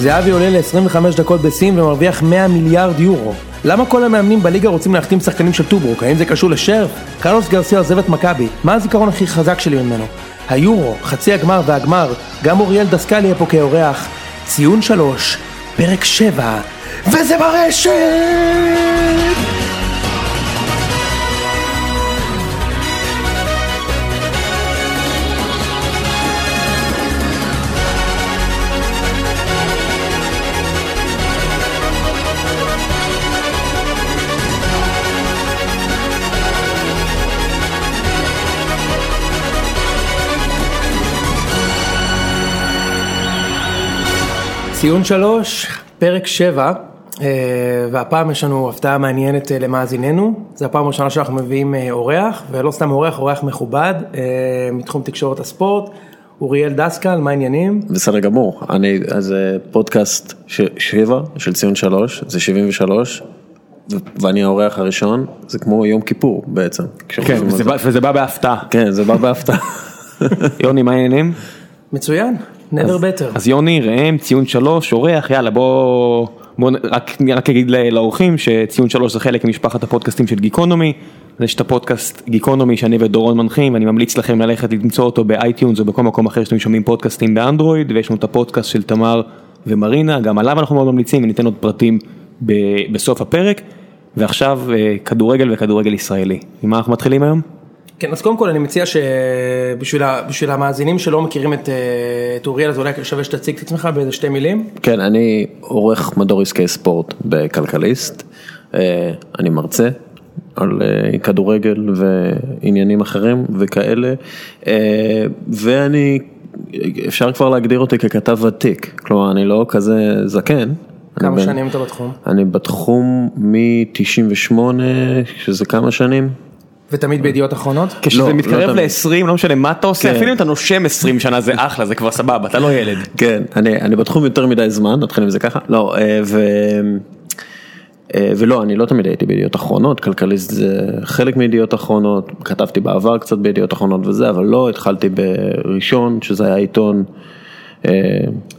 זהבי עולה ל-25 דקות בסין ומרוויח 100 מיליארד יורו. למה כל המאמנים בליגה רוצים להחתים שחקנים של טוברוק? האם זה קשור לשרף? קרלוס גרסיה עוזב את מכבי, מה הזיכרון הכי חזק שלי ממנו? היורו, חצי הגמר והגמר, גם אוריאל דסקל יהיה פה כאורח. ציון שלוש, פרק שבע, וזה ברשת! ציון שלוש, פרק שבע, אה, והפעם יש לנו הפתעה מעניינת אה, למאזיננו, זו הפעם הראשונה שאנחנו מביאים אה, אורח, ולא סתם אורח, אורח מכובד, מתחום תקשורת הספורט, אוריאל דסקל, מה העניינים? בסדר גמור, אני, אז פודקאסט ש, שבע של ציון שלוש, זה 73, ואני האורח הראשון, זה כמו יום כיפור בעצם. כן, וזה בא, וזה בא בהפתעה. כן, זה בא בהפתעה. יוני, מה העניינים? מצוין. Never better. אז יוני, ראם, ציון שלוש, אורח, יאללה בוא, בוא רק, רק אגיד לאורחים שציון שלוש זה חלק ממשפחת הפודקאסטים של גיקונומי. יש את הפודקאסט גיקונומי שאני ודורון מנחים ואני ממליץ לכם ללכת למצוא אותו ב iTunes או בכל מקום אחר שאתם שומעים פודקאסטים באנדרואיד ויש לנו את הפודקאסט של תמר ומרינה גם עליו אנחנו מאוד ממליצים וניתן עוד פרטים בסוף הפרק ועכשיו אה, כדורגל וכדורגל ישראלי. עם מה אנחנו מתחילים היום? כן, אז קודם כל אני מציע שבשביל המאזינים שלא מכירים את, אה, את אוריאל, אז אולי שווה שתציג את עצמך באיזה שתי מילים. כן, אני עורך מדור עסקי ספורט בכלכליסט, אה, אני מרצה על אה, כדורגל ועניינים אחרים וכאלה, ואני, אפשר כבר להגדיר אותי ככתב ותיק, כלומר אני לא כזה זקן. כמה בין, שנים אתה בתחום? אני בתחום מ-98, שזה כמה שנים? ותמיד בידיעות אחרונות? כשזה לא, מתקרב לא ל-20, לא משנה מה אתה עושה, כן. אפילו אם אתה נושם 20 שנה זה אחלה, זה כבר סבבה, אתה לא ילד. כן, אני אני בתחום יותר מדי זמן, נתחיל עם זה ככה, לא, אה, ו... אה, ולא, אני לא תמיד הייתי בידיעות אחרונות, כלכליסט זה חלק מידיעות אחרונות, כתבתי בעבר קצת בידיעות אחרונות וזה, אבל לא, התחלתי בראשון, שזה היה עיתון. אה,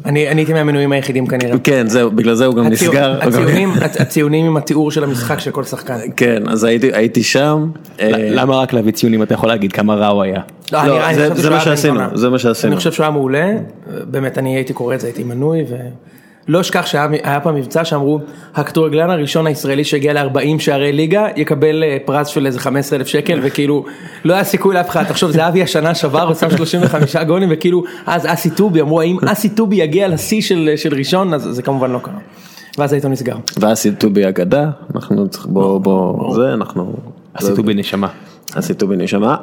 אני הייתי מהמנויים היחידים כנראה. כן, זהו, בגלל זה הוא גם נסגר. הציונים עם התיאור של המשחק של כל שחקן. כן, אז הייתי שם. אה, למה רק להביא ציונים, אתה יכול להגיד כמה רע הוא היה. לא, זה מה שעשינו, זה מה שעשינו. אני חושב שהוא היה מעולה, באמת אני הייתי קורא את זה, הייתי מנוי. לא אשכח שהיה פעם מבצע שאמרו, הכדורגלן הראשון הישראלי שהגיע ל-40 שערי ליגה, יקבל אה, פרס של איזה 15 אלף שקל, וכאילו, לא היה סיכוי לאף אחד. תחשוב, זהבי השנה שבר, הוא שם 35 גולים, וכאילו, אז אסי טובי, אמרו, האם אסי טובי יגיע לשיא של, של ראשון, אז זה כמובן לא קרה. ואז העיתון נסגר. ואסי טובי אגדה, אנחנו צריכים, בוא, בוא, זה, אנחנו... אסי טובי נשמה. אסי טובי נשמה.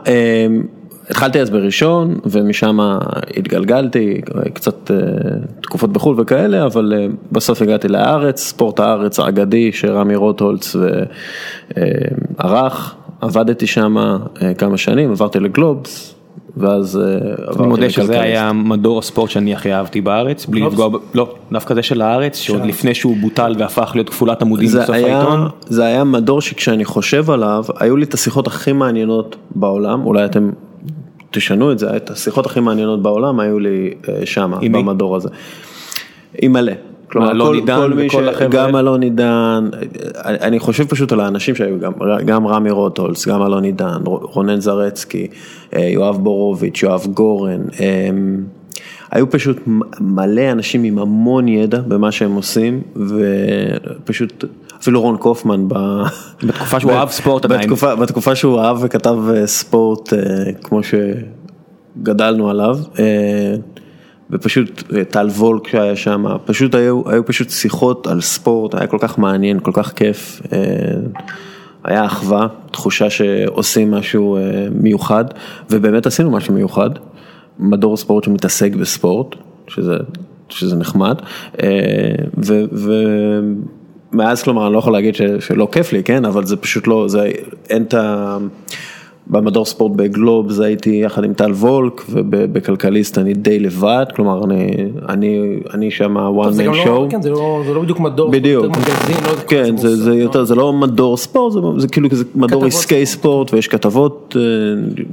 התחלתי אז בראשון ומשם התגלגלתי קצת אה, תקופות בחו"ל וכאלה אבל אה, בסוף הגעתי לארץ ספורט הארץ האגדי שרמי רוטהולץ ערך. עבדתי שם אה, כמה שנים עברתי לגלובס ואז עברתי אני מודה שזה היה מדור הספורט שאני הכי אהבתי בארץ, בלי לפגוע, לא, דווקא זה של הארץ, שעוד לפני שהוא בוטל והפך להיות כפולת עמודים בסוף העיתון. זה היה מדור שכשאני חושב עליו, היו לי את השיחות הכי מעניינות בעולם, אולי אתם תשנו את זה, את השיחות הכי מעניינות בעולם היו לי אה, שם, במדור הזה. עם מלא. כלומר, אלון עידן וכל החבר'ה. גם אלון עידן, אני חושב פשוט על האנשים שהיו, גם, גם רמי רוטולס, גם אלון עידן, רונן זרצקי, אה, יואב בורוביץ', יואב גורן, הם, היו פשוט מלא אנשים עם המון ידע במה שהם עושים, ופשוט אפילו רון קופמן בתקופה שהוא אהב ספורט עדיין. בתקופה, בתקופה שהוא אהב וכתב אה, ספורט אה, כמו שגדלנו עליו. אה, ופשוט טל וולק שהיה שם, פשוט היו, היו פשוט שיחות על ספורט, היה כל כך מעניין, כל כך כיף, היה אחווה, תחושה שעושים משהו מיוחד, ובאמת עשינו משהו מיוחד, מדור ספורט שמתעסק בספורט, שזה, שזה נחמד, ו, ו, מאז כלומר אני לא יכול להגיד שלא כיף לי, כן, אבל זה פשוט לא, זה אין את ה... במדור ספורט בגלובס הייתי יחד עם טל וולק ובכלכליסט אני די לבד, כלומר אני, אני, אני שם one man לא, show. כן, זה לא זה לא בדיוק מדור, בדיוק, מגזין, לא כן, זה, זה, לא. יותר, זה לא מדור ספורט, זה, זה כאילו זה מדור עסקי ספורט ויש כתבות אה,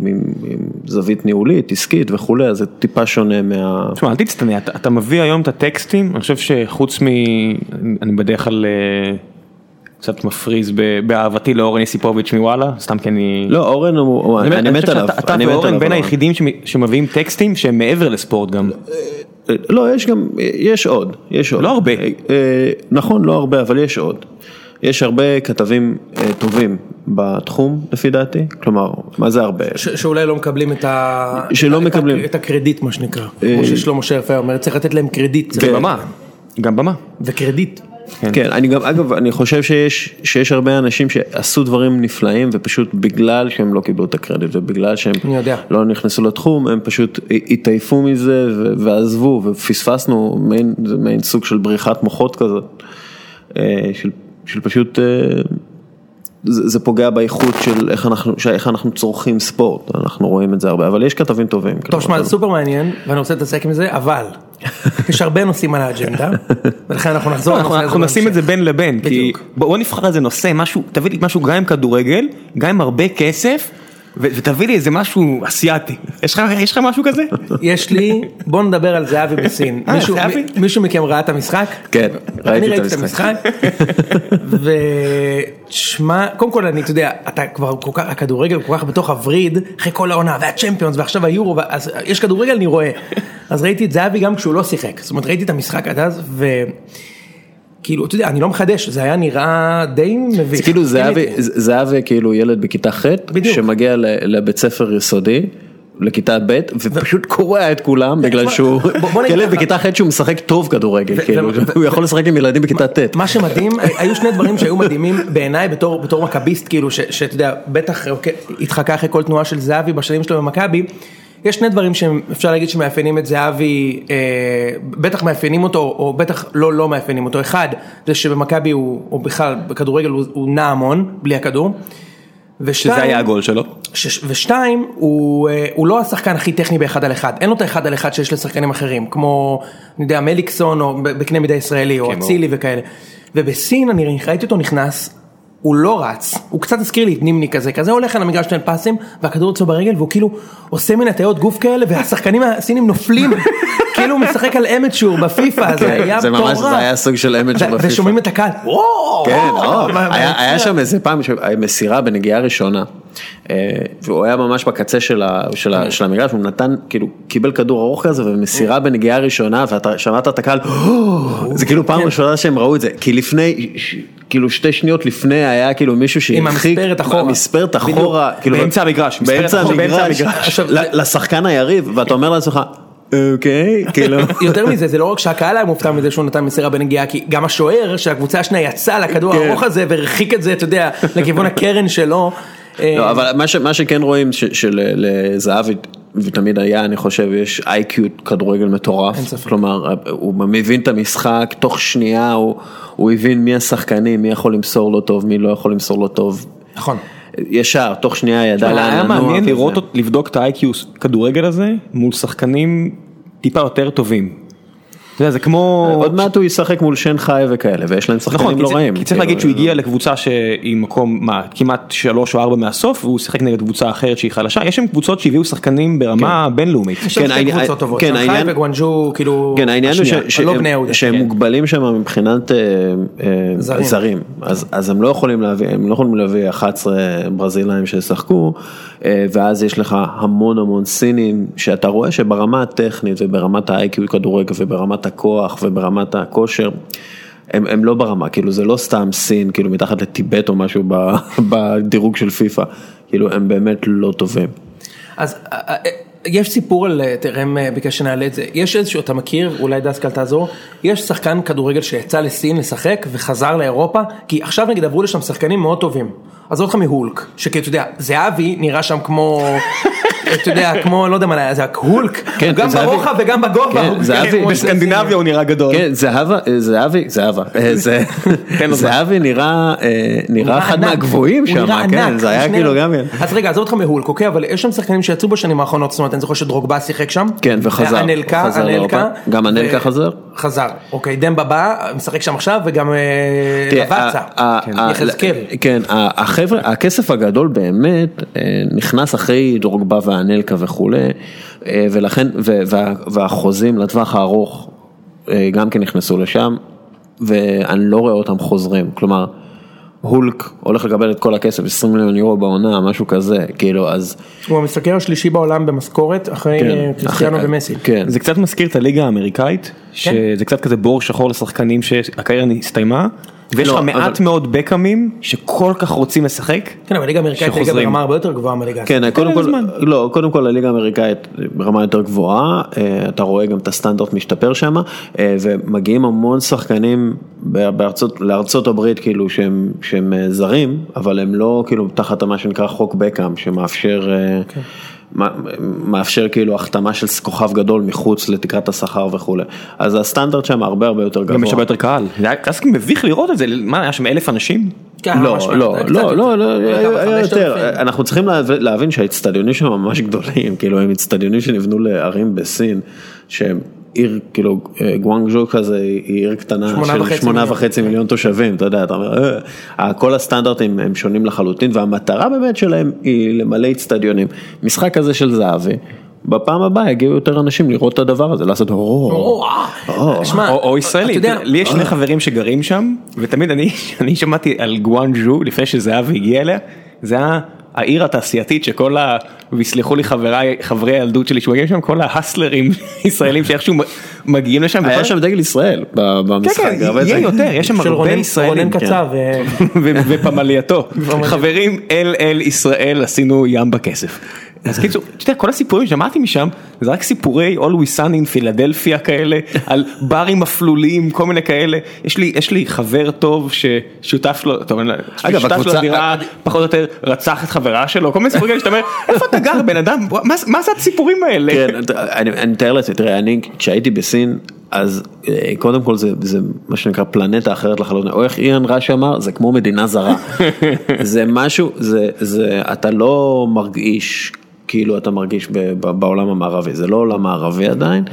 עם, עם זווית ניהולית, עסקית וכולי, אז זה טיפה שונה מה... תשמע, אל תצטנע, אתה, אתה מביא היום את הטקסטים, אני חושב שחוץ מ... אני בדרך כלל אה, קצת מפריז ב- באהבתי לאורן יסיפוביץ' מוואלה, סתם כי אני... לא, אורן הוא, אני, אני אני מת עליו, אתה ואורן. בין היחידים שמ- שמביאים טקסטים שהם מעבר לספורט גם. לא, יש גם, יש עוד, יש עוד. לא הרבה. אה, נכון, לא הרבה, אבל יש עוד. יש הרבה כתבים אה, טובים בתחום, לפי דעתי. כלומר, מה זה הרבה? ש- שאולי לא מקבלים את ה... שלא את מקבלים. את הקרדיט מה שנקרא, אה, כמו ששלמה שרף היה אומר, צריך לתת להם קרדיט, כן. במה, גם במה. וקרדיט. כן, אני גם, אגב, אני חושב שיש, שיש הרבה אנשים שעשו דברים נפלאים ופשוט בגלל שהם לא קיבלו את הקרדיט ובגלל שהם. לא נכנסו לתחום, הם פשוט התעייפו מזה ו- ועזבו ופספסנו מעין, מעין סוג של בריחת מוחות כזאת, אה, של, של פשוט, אה, זה, זה פוגע באיכות של איך אנחנו, של איך אנחנו צורכים ספורט, אנחנו רואים את זה הרבה, אבל יש כתבים טובים. טוב, שמע, זה סופר מעניין, ואני רוצה להתעסק עם זה, אבל יש הרבה נושאים על האג'נדה, ולכן אנחנו נחזור אנחנו, לנושא הזה אנחנו נשים את זה. בין לבין, כי בדיוק. בוא נבחר איזה נושא, משהו, תביא לי משהו גם עם כדורגל, גם עם הרבה כסף, ותביא לי איזה משהו אסיאתי. יש לך, משהו כזה? יש לי, בוא נדבר על זהבי בסין. אה, מישהו- מכם ראה את המשחק? כן, ראיתי את המשחק. ותשמע, קודם כל אני, אתה יודע, אתה כבר כל כך, הכדורגל כל כך בתוך הווריד, אחרי כל העונה, והצ'מפיונס, ועכשיו היורו, אז יש כדורגל אני רואה. אז ראיתי את זהבי גם כשהוא לא שיחק, זאת אומרת ראיתי את המשחק עד אז, וכאילו, אתה יודע, אני לא מחדש, זה היה נראה די מביך. זה כאילו זהבי, כן, זהבי כאילו ילד בכיתה ח' בדיוק. שמגיע לבית ספר יסודי. לכיתה ב' ופשוט קורע את כולם בגלל שהוא ילד. בכיתה ח' שהוא משחק טוב כדורגל, כאילו, הוא יכול לשחק עם ילדים בכיתה ט'. מה שמדהים, היו שני דברים שהיו מדהימים בעיניי בתור, מכביסט, כאילו, שאתה יודע, בטח אוקיי, התחקה אחרי כל תנועה של זהבי בשנים שלו במכבי. יש שני דברים שאפשר להגיד שמאפיינים את זהבי, אה, בטח מאפיינים אותו, או בטח לא לא מאפיינים אותו. אחד, זה שבמכבי הוא, או בכלל בכדורגל הוא, הוא נע המון, בלי הכדור. ושתיים, שזה היה הגול שלו. ש... ושתיים, הוא, אה, הוא לא השחקן הכי טכני באחד על אחד, אין לו את האחד על אחד שיש לשחקנים אחרים, כמו, אני יודע, מליקסון, או בקנה מידה ישראלי, או כן, אצילי וכאלה. ובסין, אני ראיתי אותו נכנס, הוא לא רץ, הוא קצת הזכיר לי את נימני כזה, כזה הולך על המגרש נותן פסים, והכדור אצלו ברגל, והוא כאילו עושה מן הטעיות גוף כאלה, והשחקנים הסינים נופלים, כאילו הוא משחק על אמצ'ור בפיפא, זה היה כן, זה ממש, מטורף. זה היה סוג של אמת ו- שבפיפ"א. ושומעים את הקהל, וואו, כן, מה- היה, שם איזה פעם, מסירה בנגיעה ראשונה, והוא היה ממש בקצה של, ה, של, ה, של המגרש, הוא נתן, כאילו, קיבל כדור ארוך כזה, ומסירה בנגיעה ראשונה, ואתה שמעת את הקהל, זה כאילו פעם ראשונה שהם ראו את זה, כי לפני, כאילו שתי שניות לפני היה כאילו מישהו שהרחיק, המספרת אחורה. המספרת אחורה, כאילו, באמצע המגרש, באמצע המגרש, לשחקן היריב, ואתה אומר לעצמך, אוקיי, כאילו, יותר מזה, זה לא רק שהקהל היה מופתע מזה שהוא נתן מסירה בנגיעה, כי גם השוער של הקבוצה השנייה יצא לכדור כן. הארוך הזה והרחיק את זה, אתה יודע, לכיוון הקרן שלו. אה, לא, אבל מה, ש, מה שכן רואים שלזהבי, ותמיד היה, אני חושב, יש איי-קיו כדורגל מטורף. אין ספק. כלומר, הוא מבין את המשחק, תוך שנייה הוא, הוא הבין מי השחקנים, מי יכול למסור לו טוב, מי לא יכול למסור לו טוב. נכון. ישר, תוך שנייה ידע לאן היה לנוע. מעניין וזה. לראות, אות- לבדוק את ה-IQ כדורגל הזה מול שחקנים טיפה יותר טובים. אתה יודע, זה כמו... עוד מעט הוא ישחק מול שן חי וכאלה, ויש להם שחקנים נכון, לא כי רעים. צריך- כי צריך כאילו, להגיד שהוא הגיע לקבוצה שהיא מקום, מה, כמעט שלוש או ארבע מהסוף, והוא שיחק נגד קבוצה אחרת שהיא חלשה, יש שם קבוצות שהביאו שחקנים ברמה בינלאומית. יש שם כן, שתי קבוצות טובות, כן, שנחאי העניין- וגואנג'ו, כאילו, כן, העניין הוא שהם- לא. שהם כן. מוגבלים שם מבחינת אה, אה, זרים. זרים, אז אז הם לא יכולים להביא, הם לא יכולים להביא 11 ברזילאים שישחקו, אה, ואז יש לך המון המון סינים, שאתה רואה שברמה הטכנית וברמת ה-IQ כדורגל וברמת הכוח וברמת הכושר, הם, הם לא ברמה, כאילו זה לא סתם סין, כאילו מתחת לטיבט או משהו בדירוג של פיפא, כאילו הם באמת לא טובים. אז אה, אה, יש סיפור על, אה, תרם אה, ביקש שנעלה את זה, יש איזשהו, אתה מכיר, אולי דסקל תעזור, יש שחקן כדורגל שיצא לסין לשחק וחזר לאירופה, כי עכשיו נגיד עברו לשם שחקנים מאוד טובים. עזוב אותך מהולק, שכאילו, אתה יודע, זהבי נראה שם כמו, אתה יודע, כמו, לא יודע מה, זה הולק, כן, הוא גם זהבי. ברוחב וגם בגובה. כן, הוא זהבי. כמו בסקנדינביה הוא נראה גדול. כן, זהבה, זהבי, זהבה, אה, זה- זמן. זהבי נראה אה, נראה אחד ענק. מהגבוהים שם, נראה כן, זה היה. כאילו גם... אז רגע, עזוב אותך מהולק, אוקיי, אבל יש שם שחקנים שיצאו בשנים האחרונות, זאת אומרת, אני זוכר שדרוגבה שיחק שם. כן, וחזר. אנלקה, חזר אנלקה. לאירופה. גם אנלקה חזר? חזר, אוקיי, דמבה בא, משחק שם עכשיו, וגם אה, תראה, לבצה, יחזקאל. כן, החבר'ה, הכסף הגדול באמת אה, נכנס אחרי דרוגבה ואנלקה וכולי, אה, ולכן, ו- וה- והחוזים לטווח הארוך אה, גם כן נכנסו לשם, ואני לא רואה אותם חוזרים, כלומר, הולק הולך לקבל את כל הכסף, 20 מיליון יורו בעונה, משהו כזה, כאילו, אז... הוא המשחקר השלישי בעולם במשכורת, אחרי כן, קריסטיאנו אחרי- ומסי. כן. זה קצת מזכיר את הליגה האמריקאית, שזה קצת כזה בור שחור לשחקנים שהקריירה הסתיימה, ויש לא, לך מעט מאוד בקאמים שכל כך רוצים לשחק. כן, אבל ליגה אמריקאית היא. ברמה הרבה יותר גבוהה מהליגה. כן, קודם כל. לא, קודם כל הליגה האמריקאית ברמה יותר גבוהה, אה, אתה רואה גם את הסטנדרט משתפר שם, אה, ומגיעים המון שחקנים בארצות, לארצות הברית כאילו שהם, שהם אה, זרים, אבל הם לא כאילו תחת מה שנקרא חוק בקאם, שמאפשר, מה- מאפשר כאילו החתמה של כוכב גדול מחוץ לתקרת השכר וכולי, אז הסטנדרט שם הרבה הרבה יותר גבוה. גם יש הרבה יותר קהל. זה היה קצת מביך לראות את זה, מה היה שם אלף אנשים? כן, לא, לא, לא. לא, לא, היה יותר? אנחנו צריכים להב- להבין שהאצטדיונים שם ממש גדולים, כאילו הם אצטדיונים שנבנו לערים בסין, שהם עיר, כאילו אה, גואנגז'ו כזה היא עיר קטנה של שמונה. וחצי מיליון תושבים, אתה יודע, אתה אומר, אה, כל הסטנדרטים הם שונים לחלוטין, והמטרה באמת שלהם היא למלא אצטדיונים. משחק כזה של זהבי. בפעם הבאה יגיעו יותר אנשים לראות את הדבר הזה, לעשות או, או, אה, ישראלי, לי יש שני חברים שגרים שם, ותמיד אני, אני שמעתי על גואנג'ו לפני שזהבי הגיע אליה, זה היה העיר התעשייתית שכל ה... ויסלחו לי חבריי, חברי הילדות שלי שמגיעים שם, כל ההסלרים ישראלים שאיכשהו מגיעים לשם. היה שם דגל ישראל כן, במשחק. כן, הרבה יהיה יותר, יש שם הרבה ישראלים. רונן כן. קצב. אה, ופמלייתו, חברים אל אל ישראל עשינו ים בכסף. אז קיצור, אתה יודע, כל הסיפורים ששמעתי משם, זה רק סיפורי Always Sun in פילדלפיה כאלה, על ברים אפלוליים, כל מיני כאלה. יש לי, יש לי חבר טוב ששותף לו, טוב, לא- אגב, שותף לו הקבוצה- לדירה, פחות או יותר רצח את חברה שלו, כל מיני סיפורים כאלה שאתה אומר, איפה אתה גר בן אדם, מה- מה זה הסיפורים האלה? כן, אני מתאר לעצמי, תראה, אני כשהייתי בסין, אז אה, קודם כל זה, זה מה שנקרא פלנטה אחרת לחלוטין, או איך איאן ראשי אמר, זה כמו מדינה זרה. זה משהו, זה, זה, אתה לא מרגיש כאילו אתה מרגיש בעולם המערבי, זה לא עולם מערבי עדיין,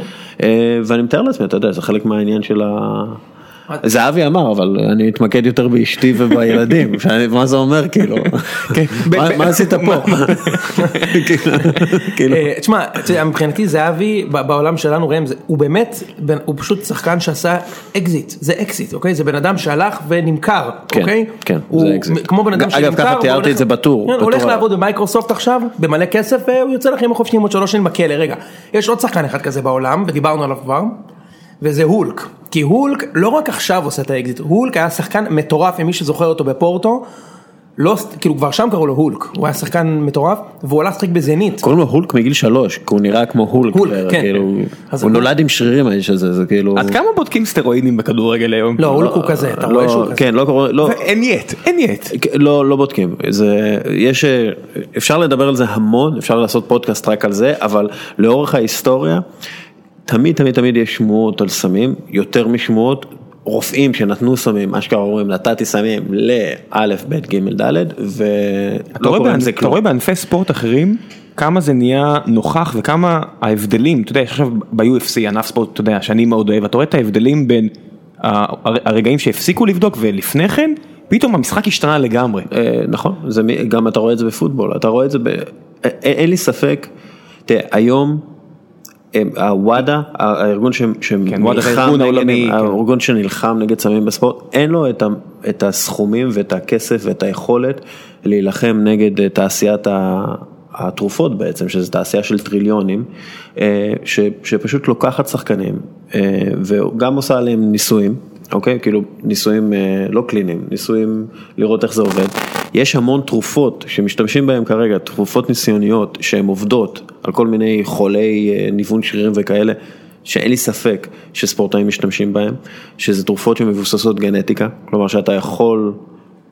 אה, ואני מתאר לעצמי, אתה יודע, זה חלק מהעניין של ה... זהבי אמר, אבל אני מתמקד יותר באשתי ובילדים, מה זה אומר כאילו, מה- מה עשית פה? כאילו, אה, תשמע, מבחינתי זהבי בעולם שלנו ראם, הוא באמת, הוא פשוט שחקן שעשה אקזיט, זה אקזיט, אוקיי? זה בן אדם שהלך ונמכר, כן, אוקיי? כן, הוא זה אקזיט. כמו בן אדם אגב, שנמכר. ככה והוא תיארתי את זה בטור, כן, הוא הולך לעבוד במייקרוסופט עכשיו, במלא כסף, והוא יוצא לחיים החופשיים עוד שלוש שנים בכלא. רגע, יש עוד שחקן אחד כזה בעולם, ודיברנו עליו כבר. וזה הולק, כי הולק לא רק עכשיו עושה את האקזיט, הולק היה שחקן מטורף, אם מי שזוכר אותו בפורטו, לא, כאילו כבר שם קראו לו הולק, הוא היה שחקן מטורף, והוא הלך לשחק בזנית, קוראים לו הולק מגיל שלוש, כי הוא נראה כמו הולק, הולק, כן. כאילו, הוא הולק- נולד עם שרירים האיש הזה, זה כאילו, עד כמה בודקים סטרואידים בכדורגל היום? לא, הולק הוא כזה, אתה לא, רואה שהוא כזה. כן, לא קוראים, לא, אין יט, אין יט. לא, לא בודקים, זה, יש, אה, אפשר לדבר על זה המון, אפשר לעשות פודקאסט רק על זה, אבל לאורך ההיסטוריה, תמיד תמיד תמיד יש שמועות על סמים, יותר משמועות, רופאים שנתנו סמים, אשכרה אומרים נתתי סמים לאלף, בית, גימל, דלת, אתה ולא קורה עם זה אתה כלום. רואה בענפי ספורט אחרים כמה זה נהיה נוכח וכמה ההבדלים, אתה יודע, יש עכשיו ב-UFC ענף ספורט, אתה יודע, שאני מאוד אוהב, אתה רואה את ההבדלים בין הרגעים שהפסיקו לבדוק ולפני כן, פתאום המשחק השתנה לגמרי. אה, נכון, גם אתה רואה את זה בפוטבול, אתה רואה את זה, ב, אין, לי ספק, תראה, היום הוואדה, הארגון ש- כן, שנלחם נגד- כן. הארגון שנלחם נגד סמים בספורט, אין לו את, הסכומים ואת הכסף ואת היכולת להילחם נגד אה, תעשיית. התרופות בעצם, שזו תעשייה של טריליונים, אה, ש, שפשוט לוקחת שחקנים אה, וגם עושה עליהם ניסויים, אוקיי? כאילו ניסויים אה, לא קליניים, ניסויים לראות איך זה עובד. יש המון תרופות שמשתמשים בהם כרגע, תרופות ניסיוניות שהן עובדות על כל מיני חולי אה, ניוון שרירים וכאלה, שאין לי ספק שספורטאים משתמשים בהם, שזה תרופות שמבוססות גנטיקה, כלומר שאתה יכול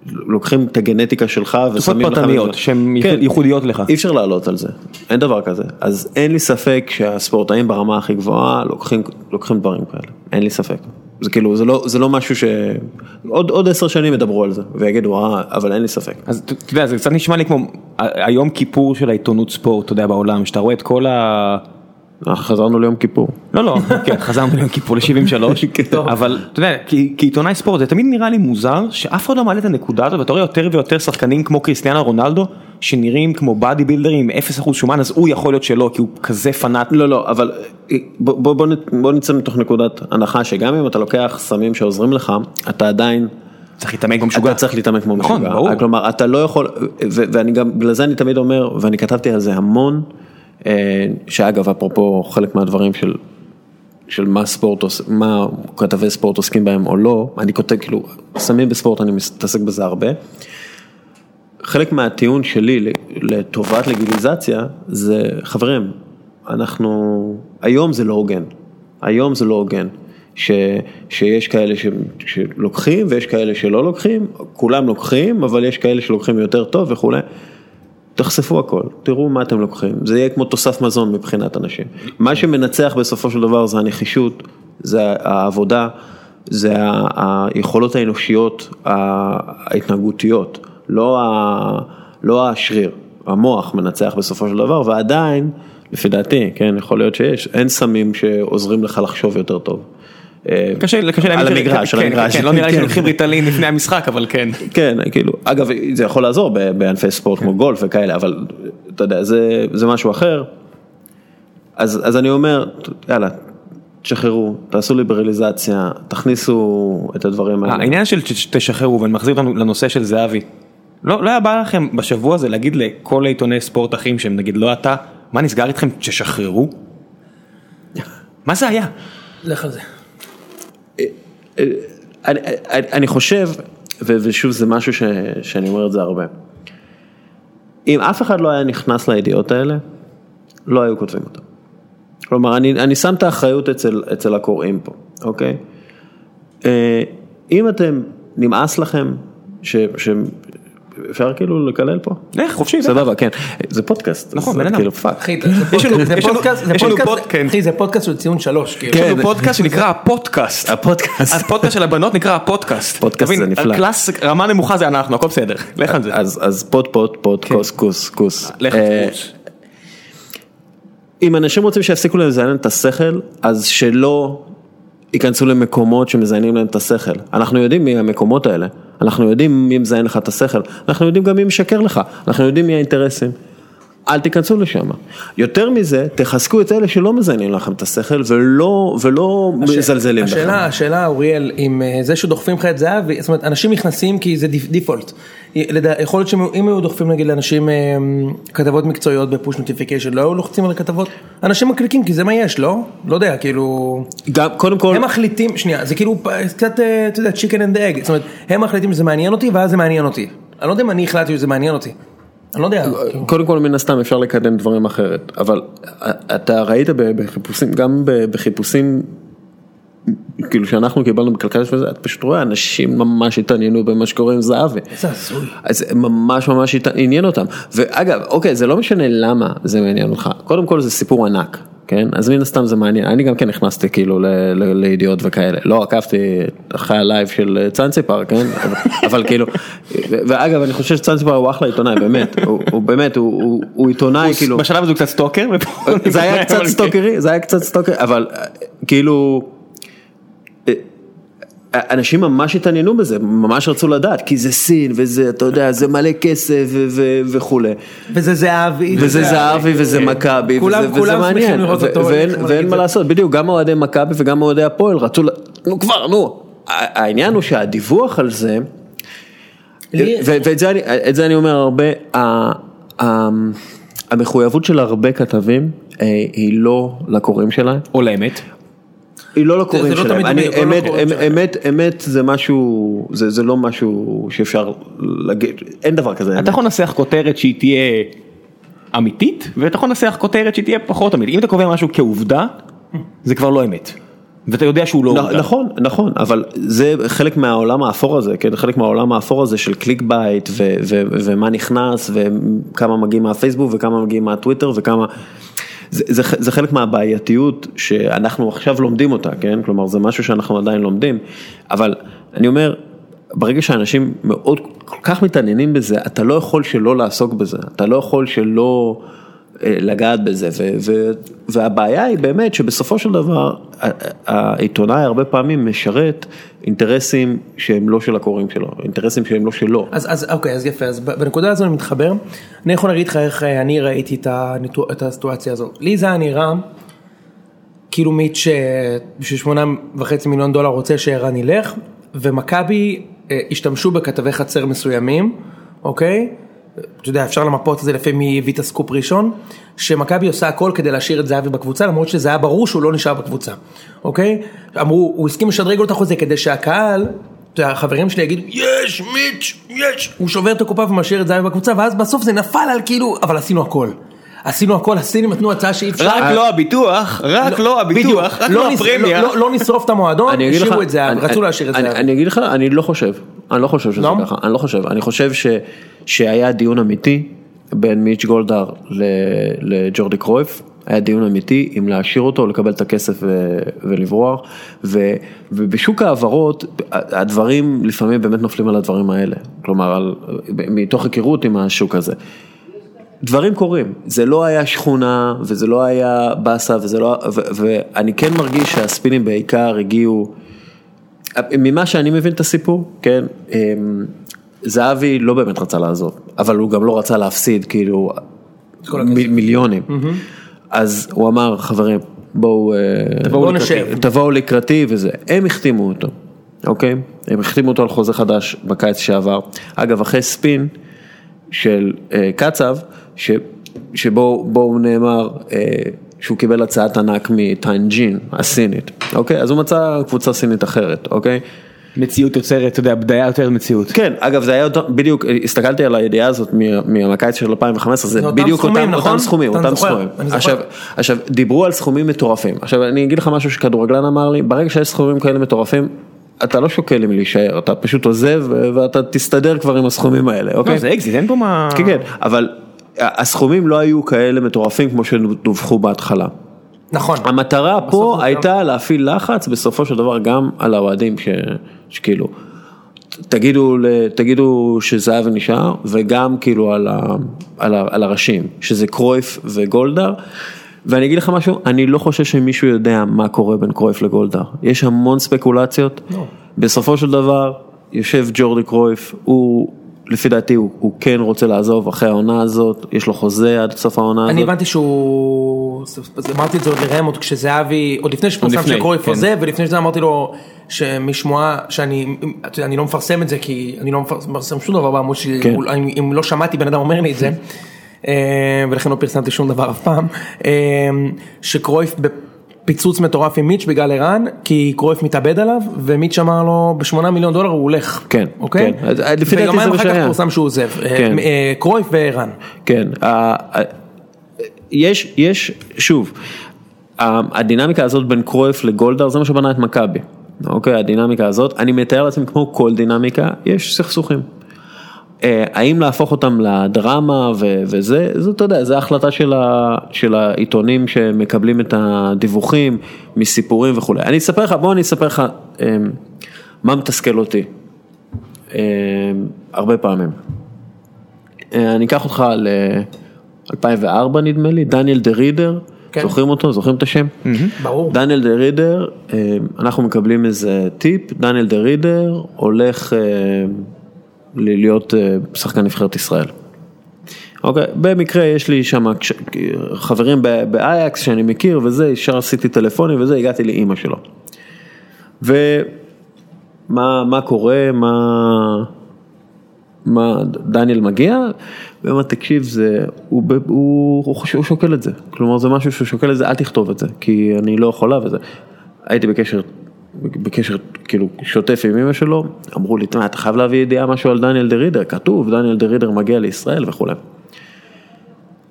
לוקחים את הגנטיקה שלך ושמים לך... פרטניות, בזה. שהן כן. ייחודיות לך. אי אפשר לעלות על זה, אין דבר כזה. אז אין לי ספק שהספורטאים ברמה הכי גבוהה לוקחים, לוקחים דברים כאלה, אין לי ספק. זה כאילו, זה לא, זה לא משהו ש... עוד, עוד עשר שנים ידברו על זה ויגידו, אה, אבל אין לי ספק. אז אתה יודע, זה קצת נשמע לי כמו היום כיפור של העיתונות ספורט, אתה יודע, בעולם, שאתה רואה את כל ה... אנחנו חזרנו ליום כיפור. לא, לא, כן, חזרנו ליום כיפור ל-73, אבל אתה יודע, כעיתונאי ספורט זה תמיד נראה לי מוזר שאף אחד לא מעלה את הנקודה הזאת, ואתה רואה יותר ויותר שחקנים כמו קריסטיאנו רונלדו, שנראים כמו באדי בילדרים עם 0% שומן, אז הוא יכול להיות שלא, כי הוא כזה פנאט. לא, לא, אבל בוא, בוא, נצא מתוך נקודת הנחה שגם אם אתה לוקח סמים שעוזרים לך, אתה עדיין... צריך להתאמן כמו משוגע. אתה צריך להתאמן כמו נכון, משוגע. ברור. כלומר, אתה לא יכול, ואני גם, בגלל זה אני תמיד אומר, ואני כתבתי על זה המון, אה, שאגב, אפרופו חלק מהדברים של, של מה ספורט, מה כתבי ספורט עוסקים בהם או לא, אני כותב, כאילו, סמים בספורט, אני מתעסק בזה הרבה. חלק מהטיעון שלי לטובת לגיליזציה זה, חברים, אנחנו, היום זה לא הוגן, היום זה לא הוגן, ש, שיש כאלה ש, שלוקחים ויש כאלה שלא לוקחים, כולם לוקחים, אבל יש כאלה שלוקחים יותר טוב וכולי. תחשפו הכל, תראו מה אתם לוקחים, זה יהיה כמו תוסף מזון מבחינת אנשים. מה שמנצח בסופו של דבר זה הנחישות, זה העבודה, זה היכולות האנושיות ההתנהגותיות, לא, ה, לא השריר, המוח מנצח בסופו של דבר, ועדיין, לפי דעתי, כן, יכול להיות שיש, אין סמים שעוזרים לך לחשוב יותר טוב. אה, קשה, קשה על להאמין ש- המגרש, על כן, המגרש. כן, לא נראה לי כן. שלוקחים ריטלין לפני המשחק, אבל כן. כן, כאילו, אגב, זה יכול לעזור ב- בענפי ספורט כמו גולף וכאלה, אבל אתה יודע, זה, זה משהו אחר. אז, אז אני אומר, יאללה, תשחררו, תעשו ליברליזציה, תכניסו את הדברים האלה. העניין של תשחררו, ואני מחזיר אותנו לנושא של זהבי. לא, לא היה בא לכם בשבוע הזה להגיד לכל העיתוני ספורט אחים שהם נגיד לא אתה, מה נסגר איתכם, תשחררו? מה זה היה? לך על זה. אני, אני, אני חושב, ו, ושוב זה משהו ש, שאני אומר את זה הרבה, אם אף אחד לא היה נכנס לידיעות האלה, לא היו כותבים אותם. כלומר, אני, אני שם את האחריות אצל, אצל הקוראים פה, אוקיי? אה, אם אתם, נמאס לכם, ש, ש, אפשר כאילו לקלל פה? לך, חופשי. סבבה, כן, זה פודקאסט, נכון, בן אדם. כאילו fuck. אחי, זה יש לנו- פודקאסט- כן. אחי, זה פודקאסט של ציון שלוש, כאילו. יש לנו פודקאסט שנקרא הפודקאסט. הפודקאסט. הפודקאסט של הבנות נקרא הפודקאסט. פודקאסט זה נפלא. הקלאס, רמה נמוכה זה אנחנו, הכל בסדר. לך על זה. אז, אז פוד פוד פוד כוס כוס כוס. לך אה. אם אנשים רוצים שיפסיקו לזיין את השכל, אז שלא ייכנסו למקומות שמזיינים להם את השכל. אנחנו יודעים מי המקומות האלה, אנחנו יודעים מי מזיין לך את השכל, אנחנו יודעים גם מי משקר לך, אנחנו יודעים מי האינטרסים. אל תיכנסו לשם. יותר מזה, תחזקו את אלה שלא מזיינים לכם את השכל ולא, ולא מזלזלים בך. השאלה, השאלה אוריאל, אם אה, זה שדוחפים לך את זהבי, זאת אומרת, אנשים נכנסים כי זה דיפ- default. יכול להיות שאם היו דוחפים נגיד לאנשים אה, כתבות מקצועיות ב push notification, לא היו לוחצים על הכתבות? אנשים מקליקים כי זה מה יש, לא? לא יודע, כאילו... גם, קודם כל, הם מחליטים, שנייה, זה כאילו קצת, אה, אתה יודע, chicken and egg, זאת אומרת, הם מחליטים שזה מעניין אותי ואז זה מעניין אותי. אני לא יודע אם אני החלטתי שזה מעניין אותי. אני לא יודע. כאילו. קודם כל מן הסתם אפשר לקדם דברים אחרת, אבל אתה ראית בחיפושים, גם בחיפושים, כאילו שאנחנו קיבלנו בכלכלת וזה, אתה פשוט רואה אנשים ממש התעניינו במה שקורה עם זהבי. איזה הזוי. אז ממש ממש עניין אותם, ואגב, אוקיי, זה לא משנה למה זה מעניין אותך, קודם כל זה סיפור ענק. כן, אז מן הסתם זה מעניין, אני גם כן נכנסתי כאילו ל- ל- לידיעות וכאלה, לא עקבתי אחרי הלייב של צאנציפר, כן, אבל, כאילו, ואגב אני חושב שצאנציפר הוא אחלה עיתונאי, באמת, הוא, באמת, הוא, עיתונאי כאילו, בשלב הזה הוא קצת stalker. זה היה קצת כן. סטוקרי, זה היה קצת סטוקרי, אבל אה, כאילו, אה, אנשים ממש התעניינו בזה, ממש רצו לדעת, כי זה סין וזה, אתה יודע, זה מלא כסף ו- ו- וכולי. וזה זהבי. וזה זהבי וזה מכבי, כולם- וזה- וזה כולם שמחים מעניין, ו- אותו, ואין- ואין מה. לעשות, בדיוק, גם אוהדי מכבי וגם אוהדי הפועל רצו, נו כבר, נו, העניין הוא שהדיווח על זה, ואת זה אני- זה אני אומר הרבה, ה- ה- המחויבות של הרבה כתבים אה, היא לא לקוראים שלהם, או לאמת. היא לא לקוראים לא שלהם, תמיד אני, לא אמת, לקוראים שלהם. אמת, אמת זה משהו, זה זה לא משהו שאפשר להגיד, אין דבר כזה. אתה יכול לנסח כותרת שהיא תהיה אמיתית, ואתה יכול לנסח כותרת שהיא תהיה פחות אמיתית. אם אתה קובע משהו כעובדה, זה כבר לא אמת. ואתה יודע שהוא לא... נ-. נכון, נכון, אבל זה חלק מהעולם האפור הזה, כן, חלק מהעולם האפור הזה של click bait ו- ו- ומה נכנס וכמה מגיעים מהפייסבוק וכמה מגיעים מהטוויטר וכמה, זה, זה, זה חלק מהבעייתיות שאנחנו עכשיו לומדים אותה, כן, כלומר זה משהו שאנחנו עדיין לומדים, אבל אני אומר, ברגע שאנשים מאוד כל כך מתעניינים בזה, אתה לא יכול שלא לעסוק בזה, אתה לא יכול שלא לגעת בזה, ו, ו, והבעיה היא באמת שבסופו של דבר העיתונאי הרבה פעמים משרת אינטרסים שהם לא של הקוראים שלו, אינטרסים שהם לא שלו. אז, אז אוקיי, אז יפה, אז בנקודה הזו אני מתחבר. אני יכול להגיד לך איך אה, אני ראיתי את, הניתו, את הסיטואציה הזו. לי זה היה נראה כאילו מיץ' אה, בשביל שמונה וחצי מיליון דולר רוצה שערן ילך, ומכבי אה, השתמשו בכתבי חצר מסוימים, אוקיי? אתה יודע, אפשר למפות את זה לפי מי הביא את הסקופ ראשון, שמכבי עושה הכל כדי להשאיר את זהבי בקבוצה, למרות שזה היה ברור שהוא לא נשאר בקבוצה, אוקיי? אמרו, הוא הסכים לשדרג לו את החוזה כדי שהקהל, החברים שלי יגידו, יש, מיץ', יש, הוא שובר את הקופה ומשאיר את זהבי בקבוצה, ואז בסוף זה נפל על כאילו, אבל עשינו הכל. עשינו הכל, הסינים נתנו הצעה שאי אפשר. רק לא הביטוח, רק לא בדיוק. הביטוח, רק לא נס- הפרמיה. לא- לא נשרוף את המועדון, השאירו את זה, רצו להשאיר את זה. אני אגיד לך, אני לא חושב, אני לא חושב שזה לא? ככה, אני לא חושב, אני חושב ש- שהיה דיון אמיתי בין מיץ' גולדהר לג'ורדי קרויף, היה דיון אמיתי אם להשאיר אותו, לקבל את הכסף ו- ולברוח, ו- ובשוק ההעברות הדברים לפעמים באמת נופלים על הדברים האלה, כלומר על- מתוך היכרות עם השוק הזה. דברים קורים, זה לא היה שכונה וזה לא היה באסה וזה לא, ו, ואני כן מרגיש שהספינים בעיקר הגיעו, ממה שאני מבין את הסיפור, כן, אמ, זהבי לא באמת רצה לעזוב, אבל הוא גם לא רצה להפסיד כאילו. מ- מיליונים, אז הוא אמר חברים בואו, אה, בואו לקראתי, נשב. תבואו לקראתי וזה, הם החתימו אותו, אוקיי, הם החתימו אותו על חוזה חדש בקיץ שעבר, אגב אחרי ספין של אה, קצב, ש, שבו נאמר אה, שהוא קיבל הצעת ענק מטיינג'ין הסינית, אוקיי? אז הוא מצא קבוצה סינית אחרת, אוקיי? מציאות יוצרת, אתה יודע, בדיה יותר מציאות. כן, אגב זה היה אותו, בדיוק, הסתכלתי על הידיעה הזאת מה- מהקיץ של 2015, זה אותם בדיוק סכומים, אותם, נכון? אותם סכומים, אותם סכומים. עכשיו, עכשיו, דיברו על סכומים מטורפים, עכשיו אני אגיד לך משהו שכדורגלן אמר לי, ברגע שיש סכומים כאלה מטורפים, אתה לא שוקל אם להישאר, אתה פשוט עוזב ואתה תסתדר כבר עם הסכומים האלה, אוקיי? לא, זה אקזיט, אין פה מה... כן, כן, אבל הסכומים לא היו כאלה מטורפים כמו שדווחו בהתחלה. נכון. המטרה פה הייתה להפעיל לחץ בסופו של דבר גם על האוהדים ש... שכאילו, תגידו, תגידו שזהבי נשאר וגם כאילו על, ה... על, ה... על הראשים, שזה קרויף וגולדהר. ואני אגיד לך משהו, אני לא חושב שמישהו יודע מה קורה בין קרויף לגולדהר. יש המון ספקולציות. לא. בסופו של דבר, יושב ג'ורדי קרויף, הוא, לפי דעתי, הוא, הוא כן רוצה לעזוב אחרי העונה הזאת, יש לו חוזה עד סוף העונה הזאת. אני הבנתי שהוא, אז אמרתי את זה עוד לראם עוד כשזהבי, עוד לפני שפורסם לפני, שקרויף כן. עוזב, ולפני זה אמרתי לו שמשמועה שאני, אתה יודע, אני לא מפרסם את זה כי אני לא מפרסם שום דבר בעמוד שלי, כן. אם- אם לא שמעתי בן אדם אומר לי את זה, אה, ולכן לא פרסמתי שום דבר אף פעם, אה, שקרויף בפיצוץ מטורף עם מיץ' בגלל ערן, כי קרויף מתאבד עליו, ומיץ' אמר לו בשמונה מיליון דולר הוא הולך, כן, אוקיי? כן. אז, אה, לפי דעתי זה ויומיים מה אחר כך שהיה. פורסם שהוא עוזב, אה, כן. אה, קרויף וערן. כן, ה- ה- יש, יש, שוב, הדינמיקה הזאת בין קרויף לגולדהר זה מה שבנה את מכבי, אוקיי, הדינמיקה הזאת, אני מתאר לעצמי כמו כל דינמיקה, יש סכסוכים. אה, האם להפוך אותם לדרמה ו- וזה, זה אתה יודע, זה החלטה של, ה- של העיתונים שמקבלים את הדיווחים מסיפורים וכולי. אני אספר לך, בוא אני אספר לך אה, מה מתסכל אותי, אה, הרבה פעמים. אה, אני אקח אותך ל-2004 נדמה לי, דניאל דה רידר, כן. זוכרים אותו? זוכרים את השם? ברור. דניאל דה רידר, אה, אנחנו מקבלים איזה טיפ, דניאל דה רידר הולך ל- להיות אה, שחקן נבחרת ישראל. אוקיי, במקרה יש לי שם חברים באייקס שאני מכיר וזה, ישר עשיתי טלפונים וזה, הגעתי לאימא שלו. ומה מה קורה, מה, מה דניאל מגיע, והוא אומר תקשיב זה, הוא, הוא, הוא, הוא שוקל את זה, כלומר זה משהו שהוא שוקל את זה, אל תכתוב את זה, כי אני לא יכולה וזה. הייתי בקשר, בקשר כאילו שוטף עם אמא שלו, אמרו לי, אתה חייב להביא ידיעה משהו על דניאל דה רידר, כתוב, דניאל דה רידר מגיע לישראל וכולי.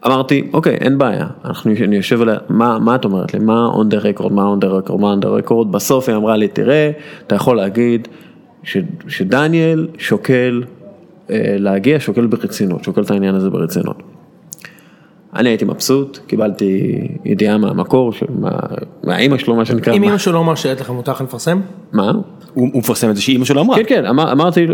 אמרתי, אוקיי, אין בעיה, אנחנו, אני יושב עליה, מה, מה את אומרת לי, מה on the record, מה on the record, מה on the record, בסוף היא אמרה לי, תראה, אתה יכול להגיד ש, שדניאל שוקל אה, להגיע, שוקל ברצינות, שוקל את העניין הזה ברצינות. אני הייתי מבסוט, קיבלתי ידיעה מהמקור, מה, מהאימא שלו, מה שנקרא. אם אמא שלו לא מאשרת לך מותר לך לפרסם? מה? הוא מפרסם את זה שאימא שלו אמרה. כן, כן, אמר, אמרתי,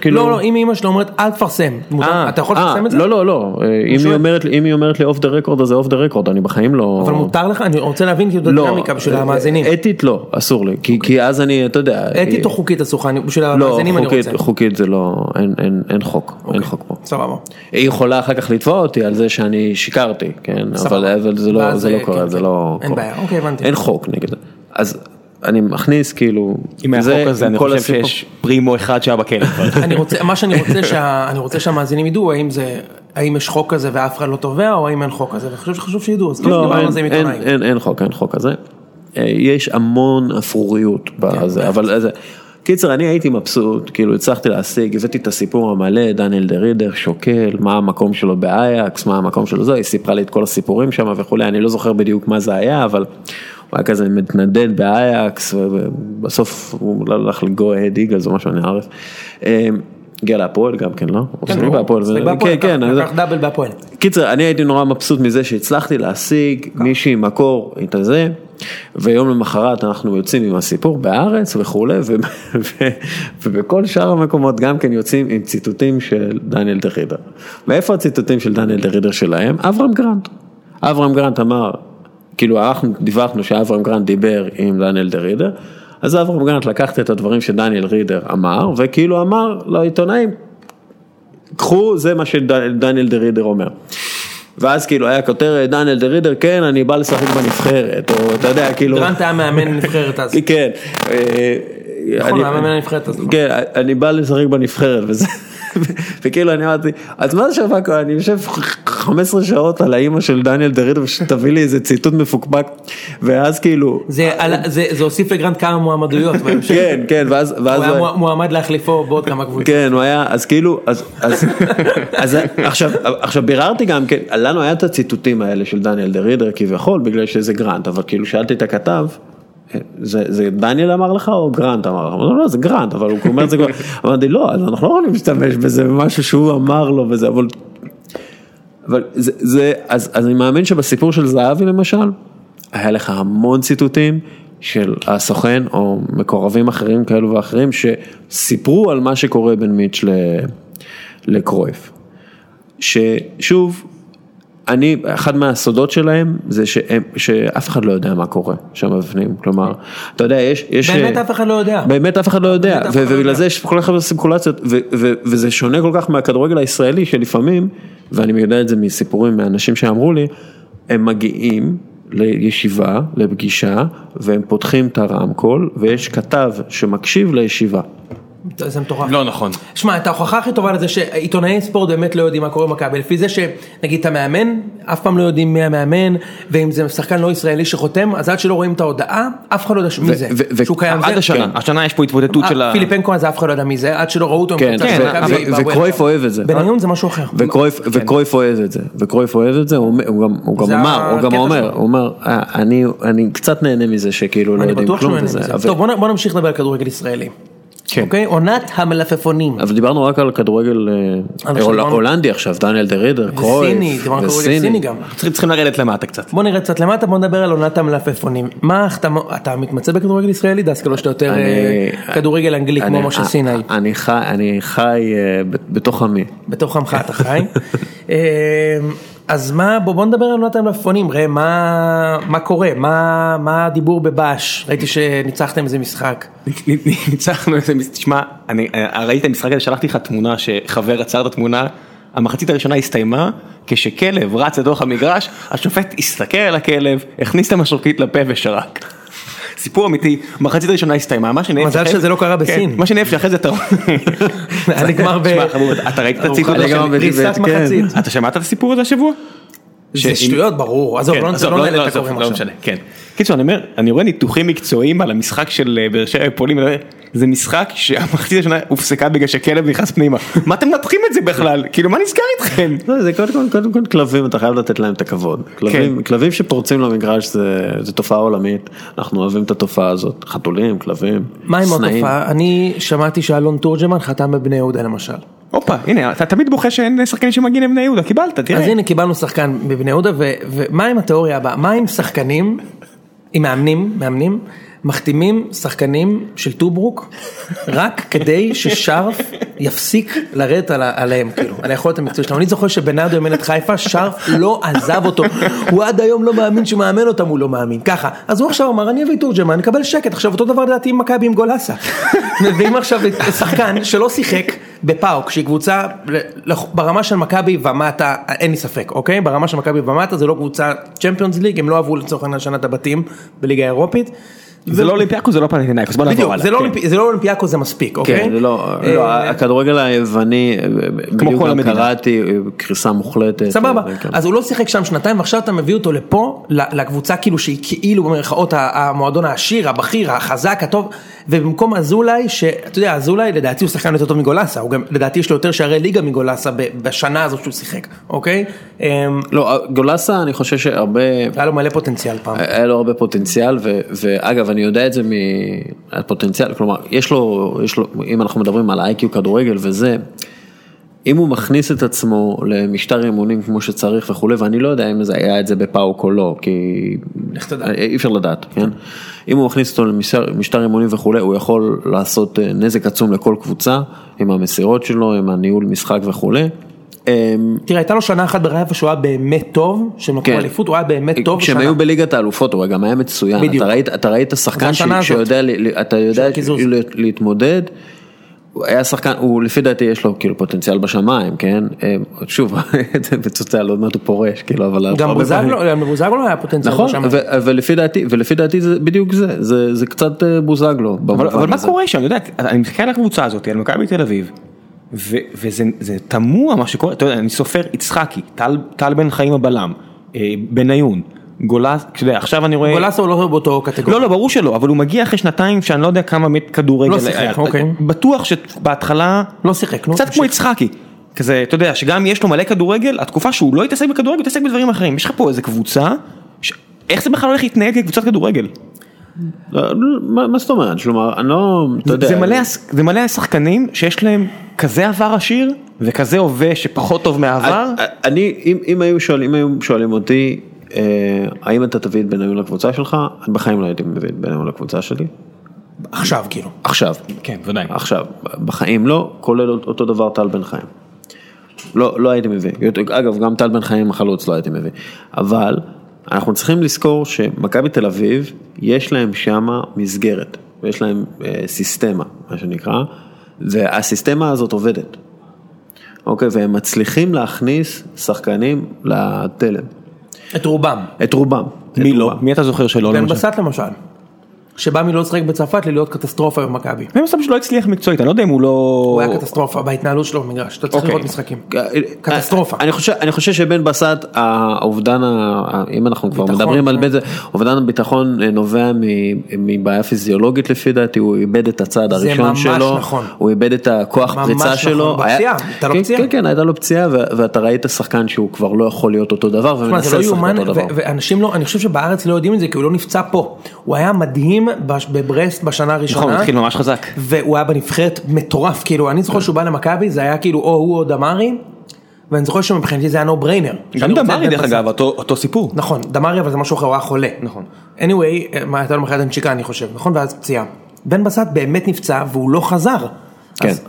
כאילו... לא, לא, אם אמא שלו אומרת אל תפרסם, אה, אתה יכול אה, לפרסם את זה? לא, לא, לא, אה, אם. היא אומרת לי- אם היא אומרת לי off the record, אז זה off the record, אני בחיים לא... אבל מותר לך? אני רוצה להבין כאילו את הדינמיקה בשביל המאזינים. אה, אתית לא, אסור לי, כי- אז אני, אתה יודע... אתית אה, או חוקית אסור לך? אני- בשביל לא, המאזינים אני רוצה. חוקית זה לא, אין- חוק, אין חוק פה. סבבה. היא יכולה אחר כך לתבוע אותי על זה שאני שיקרתי, כן, סבבה. אבל אבל זה לא ואז, זה לא קורה, כן, זה כן. לא... אין קורה. בעיה, אוקיי, הבנתי. אין חוק נגד זה. אז אני מכניס כאילו... עם החוק זה, הזה אני כל חושב הסיפור. שיש פרימו אחד שהיה בכלא כבר. אני רוצה, מה שאני רוצה, שה, אני רוצה שהמאזינים ידעו, האם זה, האם יש חוק כזה ואף אחד לא תובע, או האם אין חוק כזה, ואני חושב שחשוב שידעו, אז כאילו לא, דיברנו אין, על זה עם אין, עיתונאים. אין, אין חוק, אין חוק כזה. אה, יש המון אפרוריות בזה, אבל זה... קיצר, אני הייתי מבסוט, כאילו הצלחתי להשיג, הבאתי את הסיפור המלא, דניאל דה רידר שוקל, מה המקום שלו באייקס, מה המקום שלו זה, היא סיפרה לי את כל הסיפורים שם וכולי, אני לא זוכר בדיוק מה זה היה, אבל הוא היה כזה מתנדנד באייקס, ובסוף הוא לא הלך לגו אד איגלס או משהו, אני ערף. אה, הגיע להפועל גם כן, לא? הוא שיחק ברור. בהפועל, כן, כן, לקח דאבל בהפועל. קיצר, אני הייתי נורא מבסוט מזה שהצלחתי להשיג מישהי עם מקור את הזה, ויום למחרת אנחנו יוצאים עם הסיפור בהארץ וכולי, ובכל שאר המקומות גם כן יוצאים עם ציטוטים של דניאל דה רידר. ואיפה הציטוטים של דניאל דה רידר שלהם? אברהם גרנט. אברהם גרנט אמר, כאילו אנחנו דיווחנו שאברהם גרנט דיבר עם דניאל דה רידר, אז אברהם גרנט לקח את הדברים שדניאל רידר אמר, וכאילו אמר לעיתונאים, קחו, זה מה שדניאל דה רידר אומר. ואז כאילו היה כותרת, דניאל דה רידר, כן, אני בא לשחק בנבחרת, או אתה יודע, כאילו... גרנט היה מאמן נבחרת אז. כן. אה, נכון, היה מאמן הנבחרת אז. כן, אני בא לשחק בנבחרת וזה. וכאילו אני אמרתי, אז מה זה שווה, כל- אני יושב 15 שעות על האימא של דניאל דה רידר, שתביא לי איזה ציטוט מפוקפק, ואז כאילו, זה על- זה- זה הוסיף לגרנט כמה מועמדויות בהמשך. כן, כן, ואז, ואז, הוא היה מועמד להחליפו בעוד כמה קבוצות. כן, הוא היה, אז כאילו, אז, אז, אז עכשיו, עכשיו ביררתי גם כן, לנו היה את הציטוטים האלה של דניאל דה רידר כביכול, בגלל שזה גרנט, אבל כאילו שאלתי את הכתב, זה, זה דניאל אמר לך או גרנט אמר לך? לו, לא, זה גרנט, אבל הוא אומר את זה כבר, אמרתי, לא, אז אנחנו לא יכולים להשתמש בזה, במשהו שהוא אמר לו וזה, אבל, אבל זה, זה אז, אז אני מאמין שבסיפור של זהבי למשל, היה לך המון ציטוטים של הסוכן או מקורבים אחרים כאלו ואחרים שסיפרו על מה שקורה בין מיץ' ל- לקרויף. ששוב, אני, אחד מהסודות שלהם זה שהם, שאף אחד לא יודע מה קורה שם בפנים, כלומר, אתה יודע, יש, יש, באמת אף אחד לא יודע. באמת אף אחד לא יודע, אחד לא ובגלל יודע. זה יש כל כך הרבה סימקולציות, וזה שונה כל כך מהכדורגל הישראלי שלפעמים, ואני יודע את זה מסיפורים מאנשים שאמרו לי, הם מגיעים לישיבה, לפגישה, והם פותחים את הרמקול, ויש כתב שמקשיב לישיבה. זה מטורף. לא נכון. שמע, את ההוכחה הכי טובה לזה שעיתונאי ספורט באמת לא יודעים מה קורה במכבי, לפי זה שנגיד אתה מאמן, אף פעם לא יודעים מי המאמן, ואם זה שחקן לא ישראלי שחותם, אז עד שלא רואים את ההודעה, אף אחד לא יודע מי זה, שהוא קיים. עד השנה, השנה יש פה התמודדות של אה, ה... פיליפנקו אז אף אחד לא יודע מי זה, עד שלא ראו אותו. כן, כן, של וקרויף. אוהב את זה. בניון זה משהו אחר. וקרויף, וקרויף אוהב את זה, וקרויף אוהב את זה, הוא גם, אמר, הוא גם אומר. הוא אומר, "אה, אני, קצת נהנה מזה שכאילו לא אני יודעים כלום טוב בוא נמשיך לדבר על כדורגל ישראלי. כן. אוקיי? עונת המלפפונים. אבל דיברנו רק על כדורגל אה, דיברנו- הולנדי עכשיו, דניאל דה רידר, קרויף, וסיני, דיברנו על כדורגל סיני גם. צריכים צריכים לרדת למטה קצת. בוא נראה קצת למטה, בוא נדבר על עונת המלפפונים. מה אתה, אתה מתמצא בכדורגל ישראלי דסקל או שאתה יותר אני- אה, כדורגל אנגלי כמו אני- משה אה, סיני? אני חי, אני חי אה, ב- בתוך עמי. בתוך עמך אתה חי. אז מה, בוא, בוא נדבר על עונת המלפפונים, ראה מה, מה קורה, מה, מה הדיבור בבאש, ראיתי שניצחתם איזה משחק. ניצחנו איזה, מס- תשמע, אני אה, ראיתי את המשחק הזה, שלחתי לך תמונה שחבר עצר את התמונה, המחצית הראשונה הסתיימה, כשכלב רץ לתוך המגרש, השופט הסתכל על הכלב, הכניס את המשרוקית לפה ושרק. סיפור אמיתי, מחצית הראשונה הסתיימה, מה שנהיה... מזל שזה לא קרה בסין. מה שנהיה שאחרי זה אתה... היה נגמר ב... אתה ראית את הציטוט הזה? פריסת כן. מחצית. אתה שמעת את הסיפור הזה השבוע? זה שטויות ברור, עזוב, כן, לא עזוב, לא לא, נעלה לא, את הקוראים לא עכשיו. משנה, כן. קיצור, אני אומר, אני רואה ניתוחים מקצועיים על המשחק של אה, באר שבע פולין, זה משחק שהמחצית השנה הופסקה בגלל שכלב נכנס פנימה. מה אתם מנתחים את זה בכלל? כאילו מה נסגר איתכם? לא, זה קודם כל, קודם כל כלבים, אתה חייב לתת להם את הכבוד. כלבים, כלבים שפורצים למגרש זה, זה תופעה עולמית, אנחנו אוהבים את התופעה הזאת. חתולים, כלבים, מה עם עוד סנאים. תופעה? אני שמעתי שאלון תורג'מן חתם בבני יהודה למשל. הופה, הנה, אתה תמיד בוכה שאין שחקנים שמגיעים לבני יהודה, קיבלת, תראה. אז הנה קיבלנו שחקן בבני יהודה, ו- ומה עם התיאוריה הבאה? מה עם שחקנים, עם מאמנים, מאמנים, מחתימים שחקנים של טוברוק, רק כדי ששרף יפסיק לרדת על, עליהם, כאילו, על היכולת המקצועית שלנו. אני זוכר שבנאדו אימן את חיפה, שרף לא עזב אותו. הוא עד היום לא מאמין שהוא מאמן אותם, הוא לא מאמין. ככה. אז הוא עכשיו אמר, אני אביא תורג'מן, אני אקבל שקט. עכשיו אותו דבר לדעתי עם מכבי עם גולסה. מביאים עכשיו שחקן שלא שיחק. בפאוק שהיא קבוצה ברמה של מכבי ומטה אין לי ספק אוקיי ברמה של מכבי ומטה זה לא קבוצה צ'מפיונס ליג הם לא עברו לצורך העניין השנה את הבתים בליגה האירופית. זה לא אולימפיאקוס, זה לא פנטינאיקוס, בוא נעבור הלאה. זה לא כן. זה לא אולימפיאקו זה מספיק אוקיי. כן, לא, אה, לא, הכדורגל היווני, בדיוק כל גם המדינה. קראתי, אה, קריסה מוחלטת. סבבה, אה, כן. אז הוא לא שיחק שם שנתיים ועכשיו אתה מביא אותו לפה, לקבוצה כאילו שהיא כאילו במרכאות המועדון העשיר, הבכיר, החזק, הטוב, ובמקום אזולאי, שאתה יודע, אזולאי לדעתי הוא שחקן יותר טוב מגולסה, הוא גם, לדעתי יש לו יותר שערי ליגה מגולסה בשנה הזאת שהוא שיחק, אוקיי? אמ, לא, גולסה אני חושב שהרבה, היה לו מלא פוטנציאל פעם. היה לו הרבה פוטנציאל, ואגב אני יודע את זה מהפוטנציאל, כלומר, יש לו, יש לו, אם אנחנו מדברים על איי-קיו כדורגל וזה, אם הוא מכניס את עצמו למשטר אימונים כמו שצריך וכולי, ואני לא יודע אם זה היה את זה בפאוק או לא, כי. אי אפשר לדעת, כן? אם הוא מכניס אותו למשטר אימונים וכולי, הוא יכול לעשות אה, נזק עצום לכל קבוצה, עם המסירות שלו, עם הניהול משחק וכולי. אמ, תראה, הייתה לו שנה אחת בחיפה שהוא היה באמת טוב, שהם לקחו כן. אליפות, הוא היה באמת טוב. כשהם. היו בליגת האלופות הוא גם היה מצוין. אתה ראית, שחקן. שיודע, להתמודד, הוא היה שחקן, הוא לפי דעתי יש לו כאילו פוטנציאל בשמיים, כן, אה, שוב, זה מצוצל, עוד מעט הוא פורש, כאילו, אבל... גם בוזגלו, היה פוטנציאל. נכון, בשם. ו- ולפי דעתי, ולפי דעתי זה בדיוק זה, זה, זה קצת אה, בוזגלו. אבל, מה. קורה שם, אני יודע, אני מסתכל על הקבוצה הזאת, על מכבי תל אביב, וזה זה תמוה מה שקורה, אתה יודע, אני סופר יצחקי, טל, טל בן חיים הבלם, אה, בניון, גולס, אתה יודע, עכשיו אני רואה, גולסה הוא לא באותו קטגוריה. לא לא ברור שלא, אבל הוא מגיע אחרי שנתיים שאני לא יודע כמה מת כדורגל, לא שיחק, אה, אוקיי. בטוח שבהתחלה, לא שיחק, נו, קצת כמו. יצחקי, כזה, אתה יודע, שגם יש לו מלא כדורגל, התקופה שהוא לא התעסק בכדורגל, הוא התעסק בדברים אחרים, יש לך פה איזה קבוצה. איך זה בכלל הולך להתנהג כקבוצת כדורגל? מה מה זאת אומרת, כלומר, אני לא, אתה יודע, זה מלא, זה מלא שחקנים שיש להם כזה עבר עשיר וכזה הווה שפחות טוב מהעבר. אני- אני, אם, אם היו שואלים, אם היו שואלים אותי, אה, האם אתה תביא את בניון לקבוצה שלך, אני בחיים לא הייתי מביא את בניון לקבוצה שלי. עכשיו כאילו. עכשיו. כן, ודאי. עכשיו, בחיים לא, כולל אותו דבר טל בן חיים. לא, לא הייתי מביא. אגב, גם טל בן חיים החלוץ לא הייתי מביא. אבל אנחנו צריכים לזכור שמכבי תל אביב, יש להם שמה מסגרת, ויש להם אה, סיסטמה, מה שנקרא, והסיסטמה הזאת עובדת. אוקיי, והם מצליחים להכניס שחקנים לתלם. את רובם. את רובם. את מי לא? רובם. מי אתה זוכר שלא? בן? בסט למשל. שבא מלא לשחק בצרפת ללהיות קטסטרופה במכבי. בן בסט שלא הצליח מקצועית, אני לא יודע אם הוא לא... הוא היה קטסטרופה בהתנהלות שלו במגרש, אתה צריך אוקיי. לראות משחקים. קטסטרופה. אני חושב, אני חושב שבן בסט, האובדן, אם אנחנו כבר מדברים על כן. זה, אובדן הביטחון אה, נובע מבעיה פיזיולוגית לפי דעתי, הוא איבד את הצעד זה הראשון ממש שלו, נכון. הוא איבד את הכוח ממש פריצה נכון, שלו. בפציעה, היה- הייתה לו כן, פציעה. כן, כן, הייתה לו פציעה, ואתה ראית שחקן שהוא כבר לא יכול להיות אותו דבר, תשמע, ומנסה זה לא לשחק אותו דבר. ואנשים לא, אני חושב שבארץ לא יודעים את זה כי הוא לא נפצע פה. הוא היה מדהים בש- בברסט בשנה נכון, הוא הראשונה. התחיל ממש חזק. והוא היה בנבחרת מטורף, כאילו, אני זוכר שהוא בא למכבי, זה היה כאילו או הוא או דמרי, ואני זוכר שמבחינתי זה היה נו בריינר. גם דמרי דרך אגב, אותו אותו סיפור. נכון, דמרי אבל זה משהו אחר, הוא היה חולה. נכון. anyway, מה, הייתה לו מחלת הנשיקה אני חושב, נכון? ואז פציעה. בן בסט באמת נפצע והוא לא חזר. כן. אז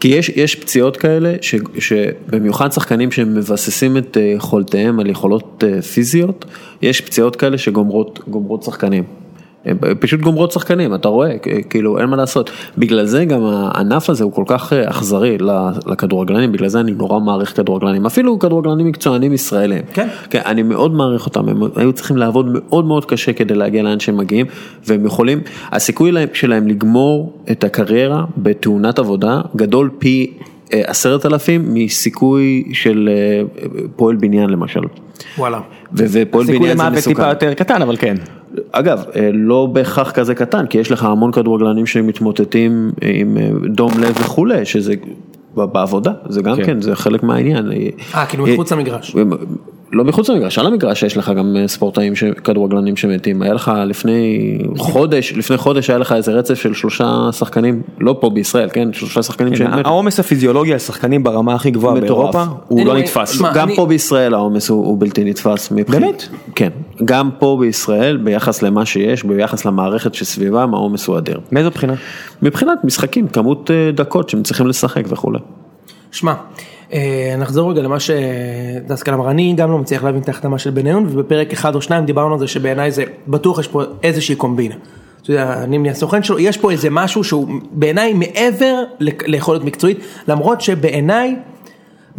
כי יש, יש פציעות כאלה, ש, שבמיוחד שחקנים שמבססים את אה, יכולותיהם על יכולות אה, פיזיות, יש פציעות כאלה שגומרות גומרות שחקנים. פשוט גומרות שחקנים, אתה רואה, כאילו אין מה לעשות. בגלל זה גם הענף הזה הוא כל כך אה, אכזרי לכדורגלנים, בגלל זה אני נורא מעריך כדורגלנים, אפילו כדורגלנים מקצוענים ישראלים. כן. כן, אני מאוד מעריך אותם, הם היו צריכים לעבוד מאוד מאוד קשה כדי להגיע לאן שהם מגיעים, והם יכולים, הסיכוי להם- שלהם לגמור את הקריירה בתאונת עבודה גדול פי אה, עשרת אלפים מסיכוי של אה, פועל בניין למשל. וואלה. ופועל בניין זה למוות טיפה מסוכן. יותר קטן, אבל כן. אגב, אה, לא בהכרח כזה קטן, כי יש לך המון כדורגלנים שמתמוטטים עם אה, דום לב וכולי, שזה בעבודה, זה גם כן. כן, זה חלק מהעניין. אה, כאילו מחוץ למגרש. לא מחוץ למגרש, על המגרש יש לך גם אה, ספורטאים, ש- כדורגלנים שמתים, היה לך לפני חודש, לפני חודש היה לך איזה רצף של שלושה שחקנים, לא פה בישראל, כן, שלושה שחקנים שהם מתו. העומס הפיזיולוגי על שחקנים ברמה הכי גבוהה מטורף. באירופה הוא לא נתפס. גם אני- פה בישראל העומס הוא, הוא בלתי נתפס. באמת? כן, גם פה בישראל ביחס למה שיש, ביחס למערכת שסביבם העומס הוא אדיר. מאיזו בחינה? מבחינת משחקים, כמות אה, דקות שהם צריכים לשחק וכולי. שמע, נחזור רגע למה שדסקל אמר, אני גם לא מצליח להבין את ההחתמה של בניון, ובפרק אחד או שניים דיברנו על זה שבעיניי זה, בטוח יש פה איזושהי קומבינה. אתה יודע, נימני הסוכן שלו, יש פה איזה משהו שהוא בעיניי מעבר ליכולת מקצועית, למרות שבעיניי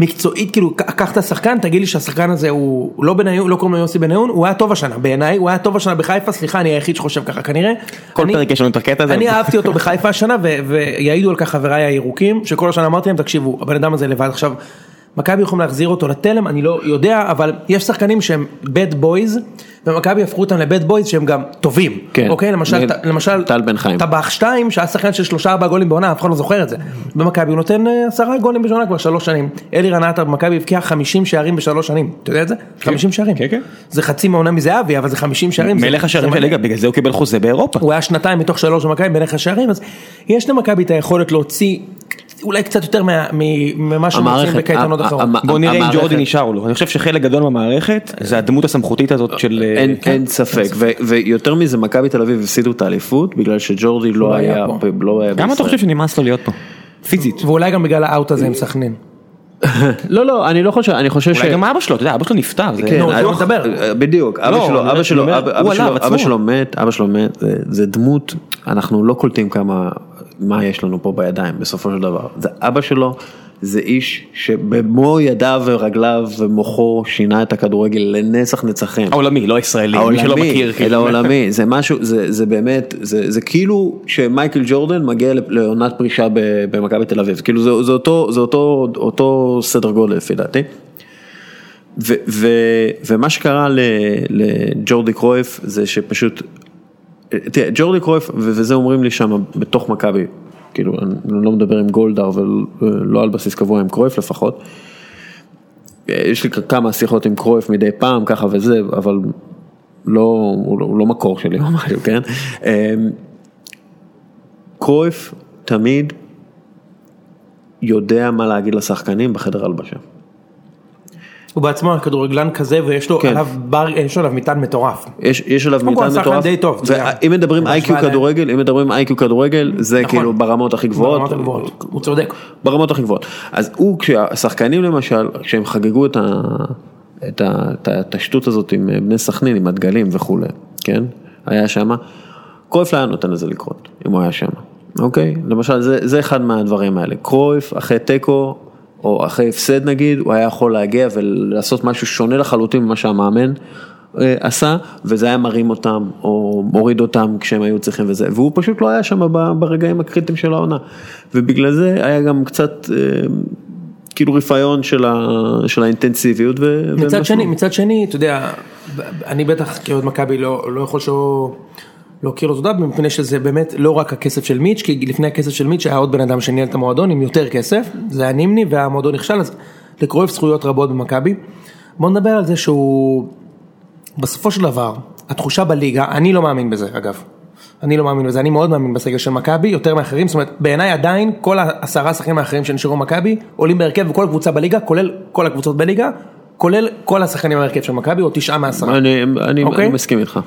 מקצועית, כאילו, קח את השחקן, תגיד לי שהשחקן הזה הוא לא בניון, לא קוראים לו יוסי בניון, הוא היה טוב השנה, בעיניי, הוא היה טוב השנה בחיפה, סליחה, אני היחיד שחושב ככה כנראה. כל אני- פרק יש לנו את הקטע הזה. אני אהבתי אותו בחיפה השנה ויעידו על כך חבריי הירוקים שכל השנה אמרתי להם תקשיבו הבן אדם הזה לבד עכשיו מכבי יכולים להחזיר אותו לתלם אני לא יודע אבל יש שחקנים שהם bad boys ומכבי הפכו אותם לבד בויז שהם גם טובים כן. אוקיי למשל ט- למשל טל בן חיים. טבח 2 שהיה שחקן של שלושה ארבעה גולים בעונה אף אחד לא זוכר את זה במכבי הוא נותן אה, עשרה גולים בשנה כבר שלוש שנים אלירן עטר במכבי הבקיע 50 שערים בשלוש שנים אתה יודע את זה 50 שערים כן, כן. זה חצי מהעונה מזהבי אבל זה 50 שערים מלך השערים של. ליגה, בגלל זה הוא קיבל חוזה באירופה. הוא היה שנתיים מתוך שלוש במכבי מלך השערים, אז יש למכבי את היכולת להוציא אולי קצת יותר ממה שהם המערכת, מוצאים בקייטנות אחרות. בוא נראה אם ג'ורדי נשאר לו. אני חושב שחלק גדול מהמערכת זה הדמות הסמכותית הזאת של... אה, אין, כן. אין ספק, ו- ויותר מזה מכבי תל אביב הפסידו את האליפות בגלל שג'ורדי לא היה היה, פה. ב- לא למה אתה. חושב שנמאס לו להיות פה? פיזית. ואולי גם בגלל האאוט הזה עם סכנין. לא לא אני לא חושב אני חושב אולי גם אבא שלו, אתה יודע, אבא שלו נפטר. כן, מדבר. בדיוק, לא, אבא שלו, אני אבא אומר- שלו, אבא- מת, אבא שלו מת, זה- זה דמות, אנחנו לא קולטים כמה, מה יש לנו פה בידיים בסופו של דבר. זה אבא שלו, זה איש שבמו ידיו ורגליו ומוחו שינה את הכדורגל לנצח נצחים. העולמי, לא הישראלי, מי שלא מכיר. העולמי, כאילו. העולמי, זה משהו, זה, זה באמת, זה, זה כאילו שמייקל ג'ורדן מגיע לעונת פרישה במכבי תל אביב, כאילו זה, זה, אותו, זה אותו, אותו סדר גודל לפי דעתי. ו, ו, ומה שקרה לג'ורדי קרויף זה שפשוט, תראה, ג'ורדי קרויף, וזה אומרים לי שם בתוך מכבי, כאילו אני לא מדבר עם גולדהר ולא על בסיס קבוע עם קרויף לפחות. יש לי כמה שיחות עם קרויף מדי פעם ככה וזה, אבל לא, הוא לא, הוא לא מקור שלי או משהו, כן? אמ, קרויף תמיד יודע מה להגיד לשחקנים בחדר הלבשה. הוא בעצמו כדורגלן כזה ויש לו כן. עליו בר, יש עליו מטען מטורף. יש, יש עליו מטען מטורף, די טוב. ואם מדברים איי-קיו כדורגל, אם מדברים איי-קיו כדורגל, זה נכון. כאילו ברמות הכי גבוהות, ברמות הגבוהות. הוא צודק. ברמות הכי גבוהות. אז הוא, כשהשחקנים למשל, כשהם חגגו את, ה, את, ה, את, ה, את השטות הזאת עם בני סכנין, עם הדגלים וכולי, כן? היה שמה, קרויף לא היה נותן לזה לקרות, אם הוא היה שמה, אוקיי? למשל, זה, זה אחד מהדברים האלה. קרויף, אחרי תיקו, או אחרי הפסד נגיד, הוא היה יכול להגיע ולעשות משהו שונה לחלוטין ממה שהמאמן אה, עשה, וזה היה מרים אותם, או מוריד אותם כשהם היו צריכים וזה, והוא פשוט לא היה שם ברגעים הקריטיים של העונה. ובגלל זה היה גם קצת, אה, כאילו רפיון של, ה, של האינטנסיביות. ו- מצד. שני, מצד שני, אתה יודע, אני בטח כאוהד מכבי לא, לא יכול שלא להכיר לו תודה, מפני שזה באמת לא רק הכסף של מיץ', כי לפני הכסף של מיץ' היה עוד בן אדם שניהל את המועדון עם יותר כסף, זה היה נימני והמועדון נכשל, אז לקרויף זכויות רבות במכבי. בוא נדבר על זה שהוא, בסופו של דבר, התחושה בליגה, אני לא מאמין בזה אגב. אני לא מאמין בזה, אני מאוד מאמין בסגל של מכבי, יותר מאחרים, זאת אומרת, בעיניי עדיין כל העשרה שחקנים האחרים שנשארו במכבי, עולים בהרכב וכל קבוצה בליגה, כולל כל הקבוצות בליגה, כולל כל השחקנים בהרכב של מכבי, או תשעה מעשרה. אני, אני, אוקיי? אני מסכים איתך.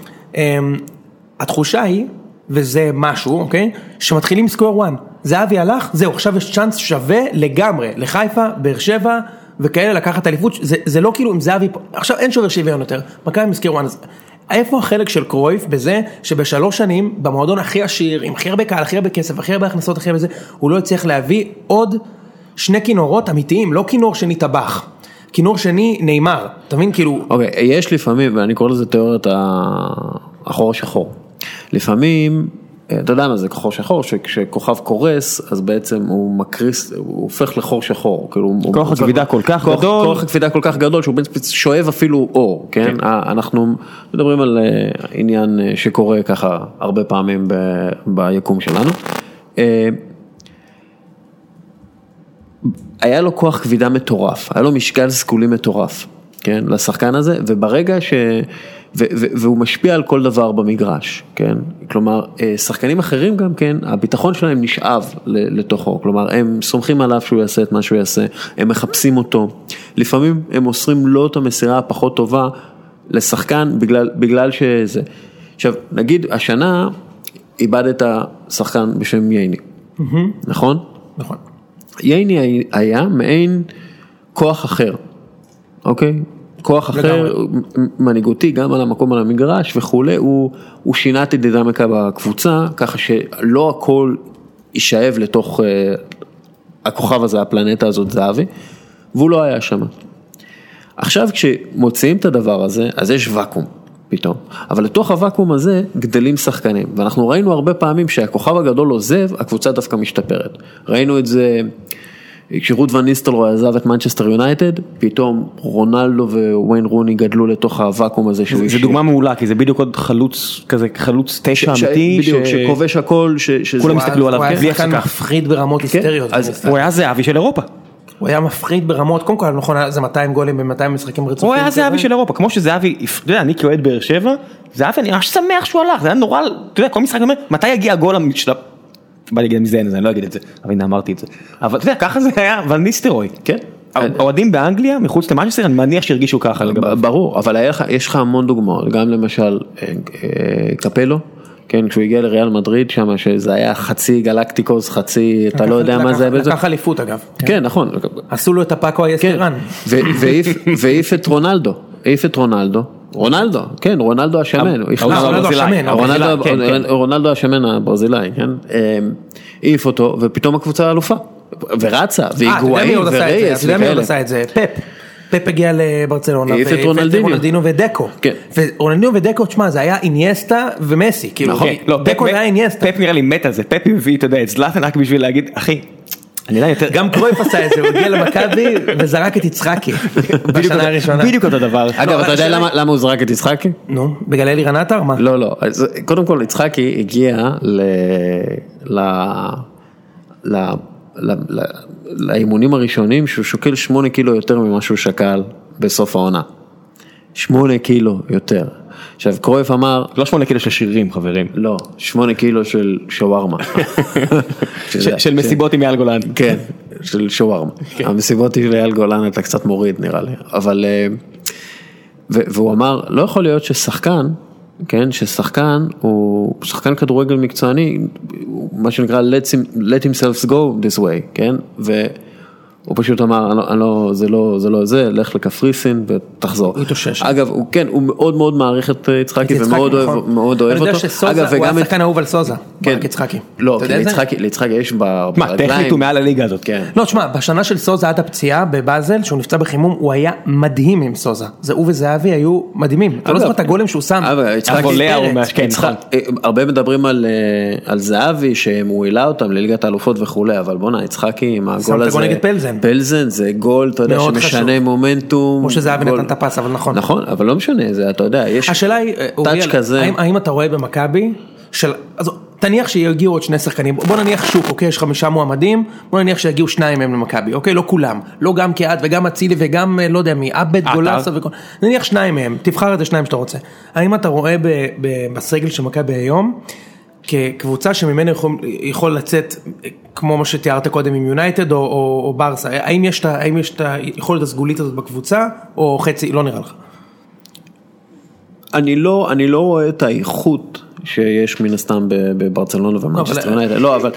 התחושה היא, וזה משהו, אוקיי, שמתחילים סקוור וואן. זהבי הלך, זהו, עכשיו יש צ'אנס שווה לגמרי, לחיפה, באר שבע, וכאלה לקחת אליפות, זה, זה לא כאילו אם זהבי, עכשיו אין שובר שוויון יותר, מכבי מסקוור וואן, אז איפה החלק של קרויף בזה שבשלוש שנים, במועדון הכי עשיר, עם הכי הרבה קהל, הכי הרבה כסף, הכי הרבה הכנסות, הכי הרבה זה, הוא לא הצליח להביא עוד שני כינורות אמיתיים, לא כינור שני טבח, כינור שני נאמר, אתה מבין, כאילו, אוקיי, יש לפעמים, ואני קורא לזה תיאוריית החור השחור. לפעמים אתה יודע מה זה חור שחור, שכשכוכב קורס אז בעצם הוא מקריס, הוא הופך לחור שחור, כאילו, כוח הכבידה כל כך כוח- גדול. כוח הכבידה כל כך גדול שהוא בעצם שואב אפילו אור, כן? ה- אנחנו מדברים על אה, עניין אה, שקורה ככה הרבה פעמים ב- ביקום שלנו. אה, היה לו כוח כבידה מטורף, היה לו משקל סגולי מטורף, כן, לשחקן הזה, וברגע ש... והוא משפיע על כל דבר במגרש, כן, כלומר, אה, שחקנים אחרים גם כן, הביטחון שלהם נשאב לתוכו, כלומר, הם סומכים עליו שהוא יעשה את מה שהוא יעשה, הם מחפשים אותו, לפעמים הם מוסרים לו את המסירה הפחות טובה לשחקן בגלל, בגלל שזה. עכשיו, נגיד, השנה איבדת שחקן בשם ייני, נכון? נכון. ייני היה מעין כוח אחר, אוקיי? כוח אחר, לגמרי. מנהיגותי, גם על המקום על המגרש וכולי, הוא, הוא שינה את הדינמיקה בקבוצה, ככה שלא הכל יישאב לתוך אה, הכוכב הזה, הפלנטה הזאת זהבי, והוא לא היה שם. עכשיו כשמוציאים את הדבר הזה, אז יש ואקום פתאום, אבל לתוך הוואקום הזה גדלים שחקנים, ואנחנו ראינו הרבה פעמים שהכוכב הגדול עוזב, הקבוצה דווקא משתפרת. ראינו את זה כשרות ון ניסטלרוי עזב את מנצ'סטר יונייטד, פתאום רונלדו וויין רוני גדלו לתוך הוואקום הזה שהוא זה השאיר. דוגמה מעולה, כי זה בדיוק עוד חלוץ כזה, חלוץ תשע ש- אמיתי, בדיוק, ש- שכובש הכל, ש- שזה- כולם הסתכלו עליו, הוא היה הפסקה. מפחיד ברמות היסטריות. אז. הוא היה זהבי של אירופה. הוא היה מפחיד ברמות, קודם כל נכון, זה 200 גולים ב-200 משחקים רצופים. הוא היה. זהבי של אירופה, כמו שזהבי, אתה יודע, אני כאוהד באר שבע, זהבי, אני ממש שמח שהוא הלך, זה היה נורא, אתה יודע, כל משחק אומר, מתי יגיע הגול של. בא לי להגיד מזיין, אז אני לא אגיד את זה, אבל הנה אמרתי את זה. אבל אתה יודע, ככה זה היה, ון ניסטרוי. כן. האוהדים באנגליה, מחוץ למנצ'סטר, אני מניח שהרגישו ככה לגביו. ברור, אבל יש לך המון דוגמאות, גם למשל אה, אה, קפלו, כן, כשהוא הגיע לריאל מדריד שם, שזה היה חצי גלקטיקוס, חצי, אתה לא יודע מה זה, היה בזה. לקח אליפות אגב. כן, נכון, עשו לו את הפאקו כן, היסטרן. והעיף את רונלדו, העיף את רונלדו, רונלדו, כן, רונלדו השמן, הוא הכניס- רונלדו השמן, רונלדו, הברזילאי, כן. רונלדו השמן הברזילאי, אה, העיף אותו, ופתאום הקבוצה אלופה, ורצה, אה, זה? ורייס אתה יודע מי עוד וכאלה. עשה את זה? פפ. פפ הגיע לברצלונה. העיף את ו- רונלדיניו. ורונלדינו ודקו. כן. ורונלדינו ודקו, תשמע, זה היה אינייסטה ומסי. כאילו, נכון. כן, לא, דקו זה היה אינייסטה. פפ נראה לי מת על זה, פפ הביא, אתה יודע, את זלאטן רק בשביל להגיד, אחי, אני יודע יותר, גם קרויף עשה את זה, הוא הגיע למכבי וזרק את יצחקי. בשנה הראשונה. בדיוק אותו דבר. אגב, לא, אתה יודע למה למה הוא זרק את יצחקי? נו, בגלל אלירן עטר? מה? לא, לא, קודם כל יצחקי הגיע ל... ל... ל... ל... ל... לאימונים הראשונים שהוא שוקל שמונה קילו יותר ממה שהוא שקל בסוף העונה. שמונה קילו יותר. עכשיו קרויף אמר, לא שמונה קילו של שרירים, חברים. לא, שמונה קילו של שווארמה. של- מסיבות עם אייל גולן. כן, של שווארמה. המסיבות של אייל גולן אתה קצת מוריד נראה לי, אבל... אה, והוא אמר, לא יכול להיות ששחקן, כן, ששחקן הוא שחקן כדורגל מקצועני, מה שנקרא let himself go this way, כן, והוא פשוט אמר, אני לא, אני לא, זה לא זה, לא זה, לך לקפריסין ותחזור. הוא התאושש. אגב, הוא כן, הוא מאוד מאוד מעריך את אה, יצחקי ומאוד אוהב, נכון. מאוד אוהב אותו. אני יודע שסוזה, אגב, הוא היה את- שחקן אהוב על סוזה. כן. ברק יצחקי. לא, כי? ליצחקי, ליצחקי יש ב- מה, ברגליים. טכנית הוא מעל הליגה הזאת. כן. לא, תשמע, בשנה של סוזה עד הפציעה בבאזל, שהוא נפצע בחימום, הוא היה מדהים עם סוזה. זה הוא וזהבי היו מדהימים. אתה לא זוכר את הגולים שהוא שם? נכון. אה, הרבה מדברים על, אה, זהבי שהוא העלה אותם לליגת האלופות וכולי, אבל בואנה יצחקי עם הגול הזה, פלזן. פלזן זה גול, אתה יודע, שמשנה חשוב. מומנטום. כמו שזהבי נתן את הפס, אבל נכון. נכון, אבל לא משנה, זה אתה יודע, יש השאלה היא, אה, טאץ' כזה, האם, האם אתה רואה במכבי, של, אז תניח שיגיעו עוד שני שחקנים, בוא נניח שוק, אוקיי, יש חמישה מועמדים, בוא נניח שיגיעו שניים מהם למכבי, אוקיי, לא כולם, לא גם קהת וגם אצילי וגם, אה, לא יודע מי, עבד עטר. גולסה וכל, נניח שניים מהם, תבחר את השניים שאתה רוצה. האם אתה רואה ב, ב, בסגל של מכבי היום, כקבוצה שממנו יכול, יכול לצאת, אה, כמו מה שתיארת קודם עם יונייטד או, או, או ברסה, האם יש את ה- האם יש את היכולת הסגולית הזאת בקבוצה, או חצי, לא נראה לך. אני לא, אני לא רואה את האיכות שיש מן הסתם בברצלונה ומנצ'סטר אבל- יונייטד, לא אבל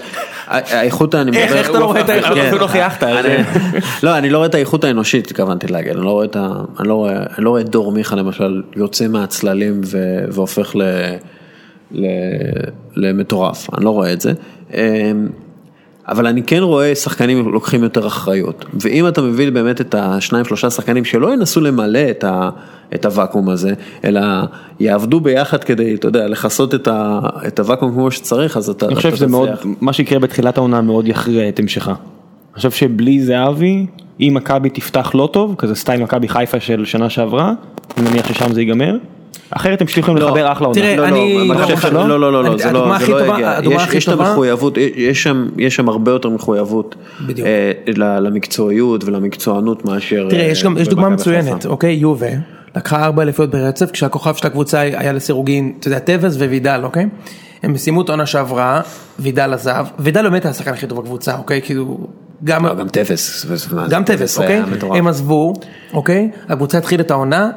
האיכות אני מדבר, איך- אתה לא רואה את האיכות? כן. אפילו לא חייכת לא אני לא רואה את האיכות האנושית התכוונתי להגיד, אני לא רואה את לא לא דור מיכה למשל יוצא מהצללים והופך. למטורף, אני לא רואה את זה. אבל אני כן רואה שחקנים לוקחים יותר אחריות. ואם אתה מביא באמת את השניים שלושה שחקנים שלא ינסו למלא את, ה, את הוואקום הזה, אלא יעבדו ביחד כדי, אתה יודע, לכסות את, ה, את הוואקום כמו שצריך, אז אתה אני חושב שזה מאוד. מה שיקרה בתחילת העונה מאוד יכריע את המשכה. אני חושב שבלי זהבי, אם מכבי תפתח לא טוב, כזה סטייל מכבי חיפה של שנה שעברה, אני מניח ששם זה ייגמר, אחרת הם יכולים לחבר אחלה עונה. תראה, לא, אני לא, לא אני לא, לא, לא, זה לא, זה לא יגיע. הדוגמה יש- את המחויבות, יש שם, הרבה יותר מחויבות. אה, למקצועיות ולמקצוענות מאשר... תראה, יש אה, דוגמה מצוינת. אוקיי, יובה, לקחה ארבע אליפויות ברצף, כשהכוכב של הקבוצה היה לסירוגין, אתה יודע, טבעס ווידל, אוקיי? הם סיימו את העונה שעברה, וידל עזב, וידל באמת היה השחקן הכי טוב בקבוצה, אוקיי? כאילו, גם... לא, גם גם היה אוקיי? הם עזבו, אוקיי? הקבוצה התחילה את העונה,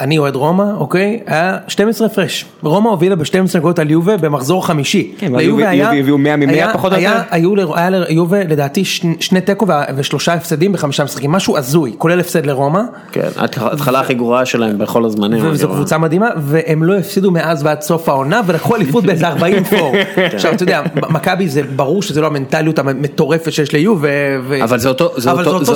אני אוהד רומא, אוקיי? היה 12 הפרש. רומא הובילה ב-12 נקודות על יובה במחזור חמישי. כן, אבל ליובה יובה- היה- הביאו 100 מ-100 היה- פחות או יותר? היה ליובה לדעתי שני- תיקו ושלושה הפסדים בחמישה משחקים, משהו הזוי, כולל הפסד לרומא. כן, ההתחלה הכי גרועה שלהם בכל הזמנים. וזו. קבוצה מדהימה, והם לא הפסידו מאז ועד סוף העונה, ולקחו אליפות באיזה 40 פור. עכשיו, אתה יודע, מכבי זה ברור שזה לא המנטליות המטורפת שיש ליובה. אבל זה אותו-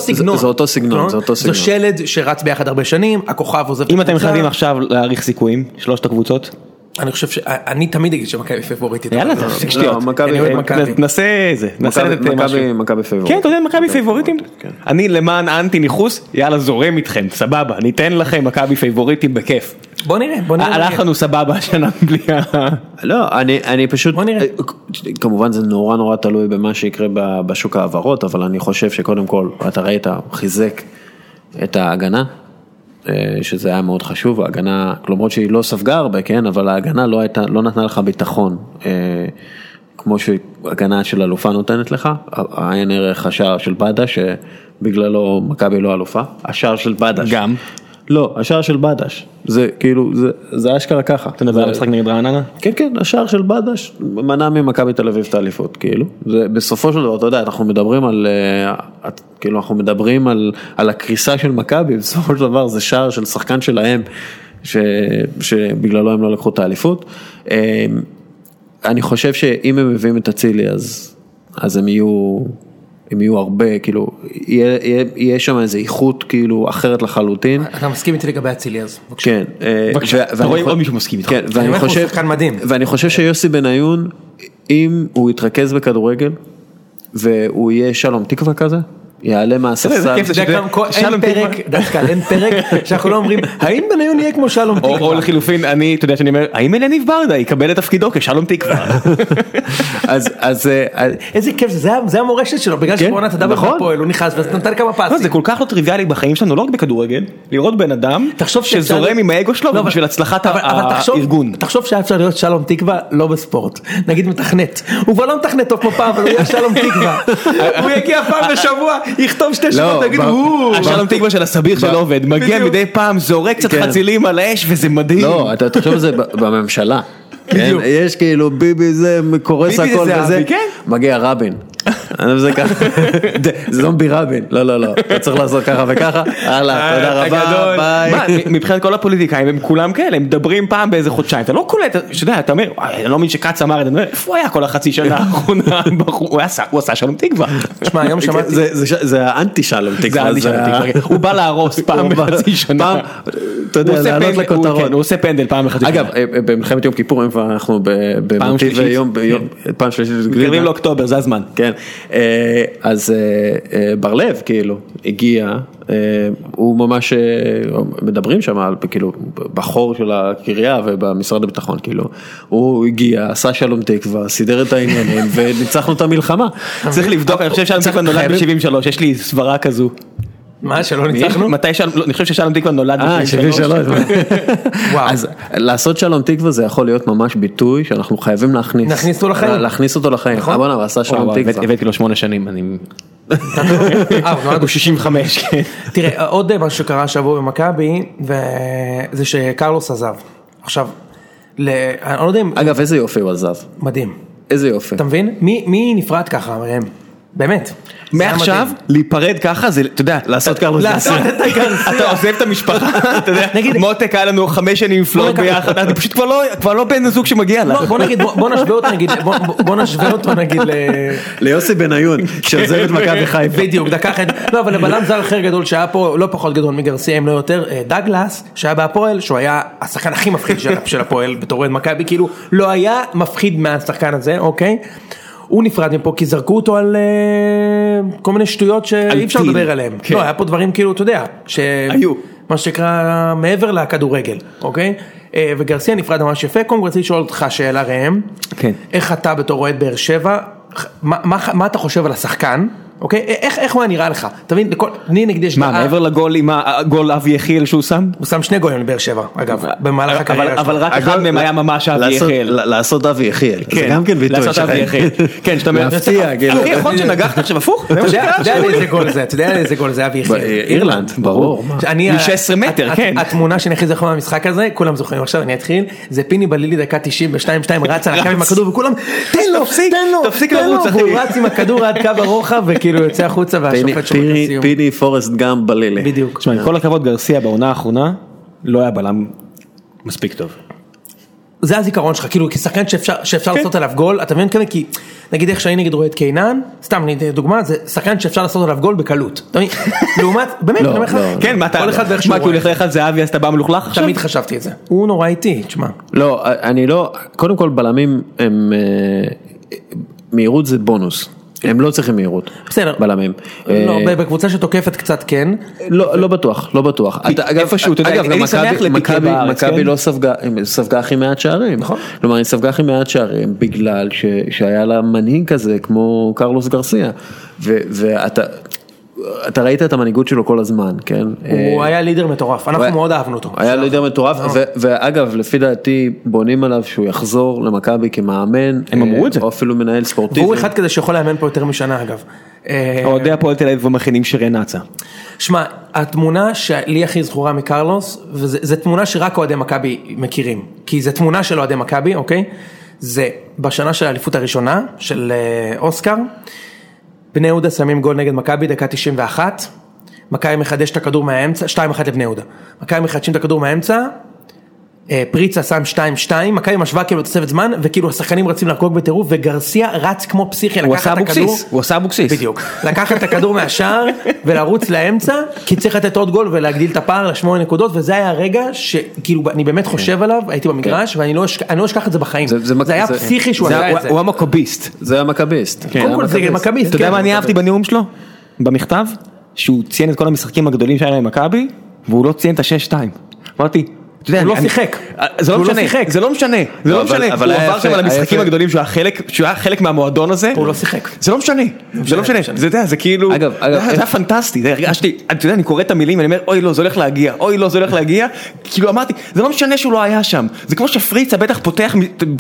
סגנון. זה אותו סגנון, זה אותו סגנון. זה שלד שרץ ביחד הרבה שנים, הכוכב עוזב את אתם. חייבים עכשיו להעריך סיכויים, שלושת הקבוצות, אני חושב ש... אני תמיד אגיד שמכבי פייבוריטית. יאללה, אבל- תפסיק לא, שטויות. מכבי- אני אוהד מכבי. תנסה זה, תנסה מכבי- לתת משהו. מכבי- מכבי פייבוריט. כן, אתה יודע, מכבי פייבוריטים? כן. אני למען אנטי ניחוס, יאללה זורם איתכם, סבבה, ניתן לכם מכבי פייבוריטים בכיף. בוא נראה, בוא נראה. הלך לנו סבבה השנה בלי ה... לא, אני, אני פשוט, בוא נראה. כמובן זה נורא נורא תלוי במה שיקרה ב- בשוק ההעברות, אבל אני חושב שקודם כל, אתה ראית, חיזק את ההגנה, אה, שזה היה מאוד חשוב, ההגנה, למרות שהיא לא ספגה הרבה, כן, אבל ההגנה לא הייתה, לא נתנה לך ביטחון, אה, כמו שהגנה של אלופה נותנת לך, עין ערך השער של בדה, שבגללו מכבי לא אלופה, השער של בדש. גם? לא, השער של בדש, זה כאילו, זה, זה אשכרה ככה. אתה מדבר על המשחק נגד רעננה? כן, כן, השער של בדש מנע ממכבי תל אביב את האליפות, כאילו. זה בסופו של דבר, אתה יודע, אנחנו מדברים על, אה, כאילו, אנחנו מדברים על, על הקריסה של מכבי, בסופו של דבר זה שער של שחקן שלהם, ש, שבגללו הם לא לקחו את האליפות. אה, אני חושב שאם הם מביאים את אצילי, אז, אז הם יהיו... הם יהיו הרבה, כאילו, יהיה, יהיה, יהיה שם איזה איכות כאילו אחרת לחלוטין. אתה מסכים איתי לגבי אצילי אז, בבקשה. כן, אה, בבקשה, אתה ואני רואה עוד מישהו מסכים איתך. כן, אני ואני הוא חושב, שחקן מדהים. ואני חושב שיוסי בניון, אם הוא יתרכז בכדורגל, והוא יהיה שלום תקווה כזה, יעלה מהספסל, אין פרק, תקווה. דווקא אין פרק שאנחנו לא אומרים, האם בניון יהיה כמו שלום או או תקווה? לחילופין, אני, אתה יודע שאני אומר, האם אליניב ברדה יקבל את תפקידו כשלום תקווה? אז, אז, אה, אז- איזה כיף, זה זה המורשת שלו, בגלל כן, שבעונת הדאבל נכון. בהפועל, הוא נכנס ונתן כמה לא, פסים. זה כל כך לא טריוויאלי בחיים שלנו, לא רק בכדורגל, לראות בן אדם שזורם עם האגו שלו לא, בשביל הצלחת הארגון. תחשוב שהיה אפשר להיות שלום תקווה לא בספורט, נגיד מתכנת, הוא כבר לא מתכנת טוב כמו פעם, אבל הוא יהיה שלום תקווה, הוא יגיע פעם בשבוע, יכתוב שתי שורות, תגיד ב- הוא, השלום תקווה של הסביר שלא עובד, מגיע. מדי פעם, זורק קצת כן. חצילים על האש וזה מדהים. לא, אתה תחשוב על זה בממשלה. כן. יש כאילו ביבי זה קורס הכל זה וזה, כן. מגיע רבין. אני זה ככה, זומבי רבין, לא לא לא, אתה צריך לעשות ככה וככה, הלאה, תודה אתה רבה. ביי. מבחינת כל הפוליטיקאים הם כולם כאלה, הם מדברים פעם באיזה חודשיים, אתה לא קולט, אתה יודע, אתה אומר, "וואי, אני לא מאמין שכץ אמר את זה, איפה הוא היה כל החצי שנה האחרונה, בחור?" הוא עשה- שלום תקווה. תשמע היום שמעתי, זה- האנטי שלום תקווה, תקווה, הוא בא להרוס פעם בחצי שנה. פעם, אתה יודע, לעלות לכותרות. כן, הוא עושה פנדל פעם בחצי שנה. אגב, אה, אה, במלחמת יום כיפור, אנחנו שלישית. כן. יום, ביום- פעם שלישית, מתקרבים לאוקטובר, זה הזמן. כן, אה, אז אה, אה, בר לב כאילו הגיע, אה, הוא ממש, אה, מדברים שם על כאילו בחור של הקריה ובמשרד הביטחון כאילו, הוא הגיע, עשה שלום תקווה, סידר את העניינים וניצחנו את המלחמה. צריך לבדוק, אני חושב ששלום תקווה נולד חייבים- ב-73, יש לי סברה כזו. מה שלא ניצחנו? מתי שלום, לא, אני חושב ששלום תקווה נולד אה, ב-73. 73. וואו. אז לעשות שלום תקווה זה יכול להיות ממש ביטוי שאנחנו חייבים להכניס. להכניס אותו לחיים. להכניס אותו לחיים. נכון. אה, בוא'נה, הוא עשה וואו, שלום תקווה. הבאתי לו שמונה שנים, אני... אה, הוא נולד הוא 65, כן. תראה, עוד משהו שקרה השבוע במכבי, וזה שקרלוס עזב. עכשיו, אני לא יודע אם, אגב, איזה יופי הוא עזב. מדהים. איזה יופי. אתה מבין? מי, מי נפרד ככה, ראם? באמת. מעכשיו. להיפרד ככה זה אתה יודע לעשות קרלוס לעשות גרסיה. אתה עוזב את המשפחה אתה יודע נגיד- מותק היה לנו חמש שנים פלוט ביחד אני פשוט כבר לא לא בן הזוג שמגיע. לא, בוא נגיד, בוא נשווה אותו נגיד, בוא- נשווה אותו נגיד ל... ליוסי בניון, שעוזב את מכבי חיפה. בדיוק, דקה אחת, לא אבל לבלם זר אחר גדול שהיה פה, לא פחות גדול מגרסיה אם לא יותר, אה, דגלס, שהיה בהפועל, שהוא היה השחקן הכי מפחיד של- של הפועל בתור אוהד מכבי, כאילו לא היה מפחיד מהשחקן הזה, אוקיי? הוא נפרד מפה כי זרקו אותו על אה, כל מיני שטויות שאי אפשר. לדבר עליהן. כן. לא, היה פה דברים כאילו, אתה יודע, ש... היו. מה שנקרא מעבר לכדורגל, אוקיי? אה, וגרסיה נפרד ממש יפה, קודם כל רציתי לשאול אותך שאלה ראם, כן. איך אתה בתור אוהד באר שבע, מה, מה, מה אתה חושב על השחקן, אוקיי? איך, איך הוא היה נראה לך? אתה מבין, לכל, לי נגדי יש... מה דעה- מעבר לגול עם הגול אבי יחיאל שהוא שם? הוא שם שני גולים לבאר שבע, אגב, במהלך אבל הקריירה אבל שלו. רק אחד מהם היה ממש אבי יחיאל. לעשות אבי יחיאל, זה גם כן ביטוי לעשות אבי. יחיאל. כן, שאתה אומר, להפתיע, כאילו. אחי יכול להיות שנגחת עכשיו הפוך? אתה יודע. לאיזה גול זה, אתה יודע לאיזה גול זה אבי יחיאל. אירלנד, ברור. מה. שאני- מ-16 מטר, כן. התמונה שאני הכי זוכר מהמשחק הזה, כולם זוכרים עכשיו, אני אתחיל, זה פיני בלילי דקה 90 ב-2-2 רץ על הקו עם הכדור וכולם, תן לו, תפסיק, תן לו, תפסיק תן לו", לרוץ, אחי. והוא רץ עם הכדור עד קו הרוחב וכאילו יוצא החוצה והשופט שומע את הסיום. פיני פורסט גם בלילי. בדיוק. תשמע, עם כל הכבוד גרסיה בעונה האחרונה לא היה בלם מספיק טוב. זה הזיכרון שלך, כאילו כשחקן שאפשר, שאפשר לעשות עליו גול, אתה מבין כזה? כי נגיד איך שאני נגיד רואה את קיינן, סתם אני אתן דוגמה, זה שחקן שאפשר לעשות עליו גול בקלות. לעומת, באמת, אני אומר לך, לא. כן, מה אתה, כל אחד ואיך שהוא מה, כי הוא רואה. הולך לך זהבי אז אתה בא מלוכלך עכשיו? תמיד חשבתי את זה. הוא נורא איטי, תשמע. לא, אני לא, קודם כל בלמים הם, אה, מהירות זה בונוס, הם לא צריכים מהירות. בסדר. בלמים. לא, אה, בקבוצה שתוקפת קצת כן. לא, לא בטוח, לא בטוח. איפשהו, אתה יודע, גם מכבי- כן? לא ספגה, היא ספגה הכי מעט שערים. נכון. כלומר, היא ספגה הכי מעט שערים בגלל שהיה לה מנהיג כזה כמו קרלוס גרסיה. ואתה אתה ראית את המנהיגות שלו כל הזמן, כן? הוא אה, היה לידר מטורף, אנחנו היה- מאוד אהבנו אותו. היה לידר מטורף, ו- ואגב, לפי דעתי, בונים עליו שהוא יחזור למכבי כמאמן. הם אמרו אה, את זה. או אפילו מנהל ספורטיבי. והוא אחד כזה שיכול לאמן פה יותר משנה אגב. אה, אוהדי הפועל תל אביב מכינים שירי נאצה. שמע, התמונה שלי הכי זכורה מקרלוס, וזו תמונה שרק אוהדי מכבי מכירים, כי זו תמונה של אוהדי מכבי, אוקיי? זה בשנה של האליפות הראשונה, של אה, אוסקר, בני יהודה שמים גול נגד מכבי, דקה 91, מכבי מחדש את הכדור מהאמצע, 2-1 לבני יהודה, מכבי מחדשים את הכדור מהאמצע, פריצה שם 2-2, מכבי משווה כאילו תוספת זמן, וכאילו השחקנים רצים לחגוג בטירוף, וגרסיה רץ כמו פסיכי, הוא לקח עשה את הכדור, אבוקסיס, הוא עשה אבוקסיס. בדיוק, לקחת את הכדור מהשער ולרוץ לאמצע, כי צריך לתת עוד גול ולהגדיל את הפער לשמונה נקודות, וזה היה הרגע שכאילו אני באמת חושב עליו, הייתי במגרש, ואני לא אשכח- לא אשכח את זה בחיים, זה- היה פסיכי שהוא זה- עשה את זה, הוא המכביסט. זה המכביסט. קודם כל זה מכביסט, אתה יודע כן, מה אני. אהבתי בנאום שלו? במכתב? שהוא ציין את כל המשחקים הגדולים שהיה להם מכבי, והוא לא ציין את ה-6-2. אמרתי, הוא לא אני- שיחק. אה, זה לא לא משנה, שיחק. זה לא משנה, זה לא, לא אבל- משנה, אבל הוא עבר שם על המשחקים. הגדולים שהוא היה חלק, מהמועדון הזה, הוא לא שיחק. זה לא משנה, זה לא משנה, זה זה כאילו, אגב, זה היה- זה היה פנטסטי, זה הרגשתי, אתה יודע, אני קורא את המילים ואני אומר, אוי לא, זה הולך להגיע, אוי לא, זה הולך להגיע, כאילו אמרתי, זה לא משנה שהוא לא היה שם, זה כמו שפריצה בטח פותח,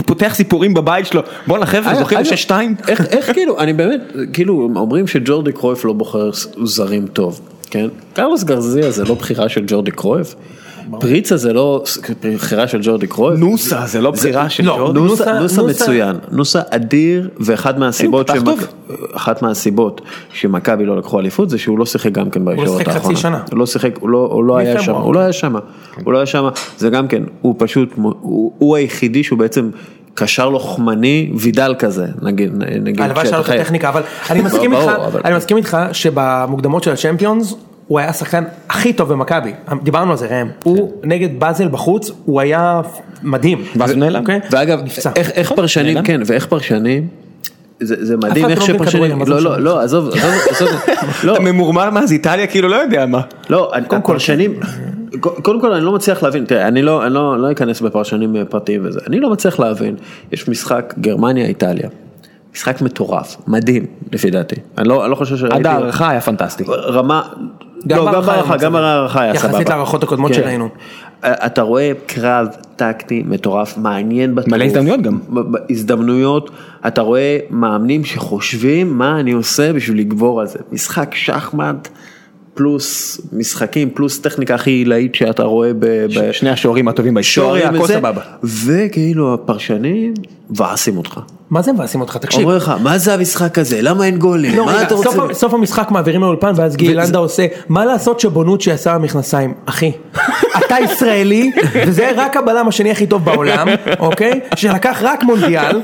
פותח סיפורים בבית שלו, בואנה חבר'ה, אגב, זוכרים אגב, 6-2? איך, איך כאילו, אני באמת, כאילו, אומרים שג'ורדי קרויף לא בוחר זרים טוב, כן? קרלוס גרזיה זה לא בחירה של ג'ורדי קרויף? פריצה זה לא בחירה של ג'ורדי קרויף? נוסה, זה לא בחירה של לא, ג'ורדי. נוסה, נוסה- נוסה נוסה- מצוין, נוסה אדיר ואחת מהסיבות, אחת מהסיבות שמכבי לא לקחו אליפות זה שהוא לא שיחק גם כן בישורת שיחק חצי האחרונה. שנה. הוא לא שיחק, הוא לא, הוא לא היה שם. הוא לא היה שם, הוא לא היה שם, זה גם כן, הוא פשוט, הוא, הוא היחידי שהוא בעצם קשר לוחמני וידל כזה, נגיד, נגיד, הלוואי שהיה חי- הטכניקה, אבל אני מסכים ברור, איתך, אבל- אני מסכים איתך שבמוקדמות של הצ'מפיונס, הוא היה השחקן הכי טוב במכבי, דיברנו על זה ראם, הוא נגד באזל בחוץ, הוא היה מדהים. ואז הוא נעלם. אוקיי? ואגב, נפצע. איך, נכון, פרשנים. כן, ואיך פרשנים, זה, זה מדהים איך לא שפרשנים, מה לא, זה לא? לא, עזוב, עזוב, עזוב, לא, אתה ממורמר מאז איטליה כאילו לא יודע מה. לא, הפרשנים, קודם כל אני לא מצליח להבין, תראה, אני לא, אני לא, לא אכנס בפרשנים פרטיים וזה, אני לא מצליח להבין, יש משחק גרמניה-איטליה, משחק מטורף, מדהים, לפי דעתי, אני לא, אני לא חושב שראיתי, עד ההערכה היה פנטסטי. רמה, גם לא, גם בהערכה גם. בהערכה היה סבבה. יחסית להערכות הקודמות כן. שראינו. אתה רואה קרב טקטי מטורף, מעניין בטירוף. מלא הזדמנויות גם. הזדמנויות, אתה רואה מאמנים שחושבים מה אני עושה בשביל לגבור על זה. משחק שחמט פלוס משחקים, פלוס טכניקה הכי עילאית שאתה רואה ב... ב- שני השוערים הטובים בהיסטוריה, הכל סבבה. וכאילו הפרשנים מבאסים אותך. מה זה מבאסים אותך? תקשיב. אומרים לך, מה זה המשחק הזה? למה אין גולים? לא, מה רגע, אתה רוצה? סוף, סוף המשחק מעבירים לאולפן ואז גיל לנדה עושה מה לעשות שבונוצ'י עשה המכנסיים אחי אתה ישראלי וזה רק הבלם השני הכי טוב בעולם אוקיי שלקח רק מונדיאל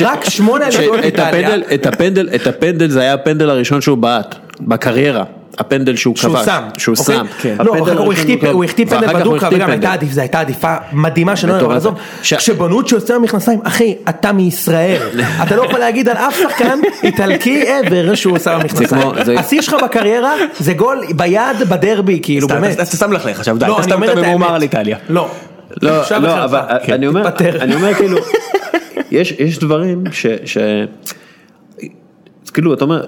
רק שמונה אליפויות איטליה הפנדל, את הפנדל, את הפנדל זה היה הפנדל הראשון שהוא בעט, בקריירה. הפנדל שהוא שהוא כבש. שם, שהוא אוקיי? שם, כן. לא, הפנדל הוא החטיא-. הוא החטיא פנדל בדוקה, וגם הייתה. עדיף- זו הייתה עדיפה מדהימה שלא מטורפת. עזוב, ש- כשבונוצ'י יוצא במכנסיים, אחי, אתה מישראל, אתה לא יכול להגיד על אף שחקן איטלקי ever שהוא עושה במכנסיים, השיא שלך בקריירה זה גול ביד בדרבי, כאילו באמת, אז אתה שם לך עכשיו די, לא, אתה אני סתם ממורמר האמת. על איטליה. לא, לא, לא. אבל אני אומר. אני אומר כאילו, יש, יש דברים ש, ש... כאילו, אתה אומר,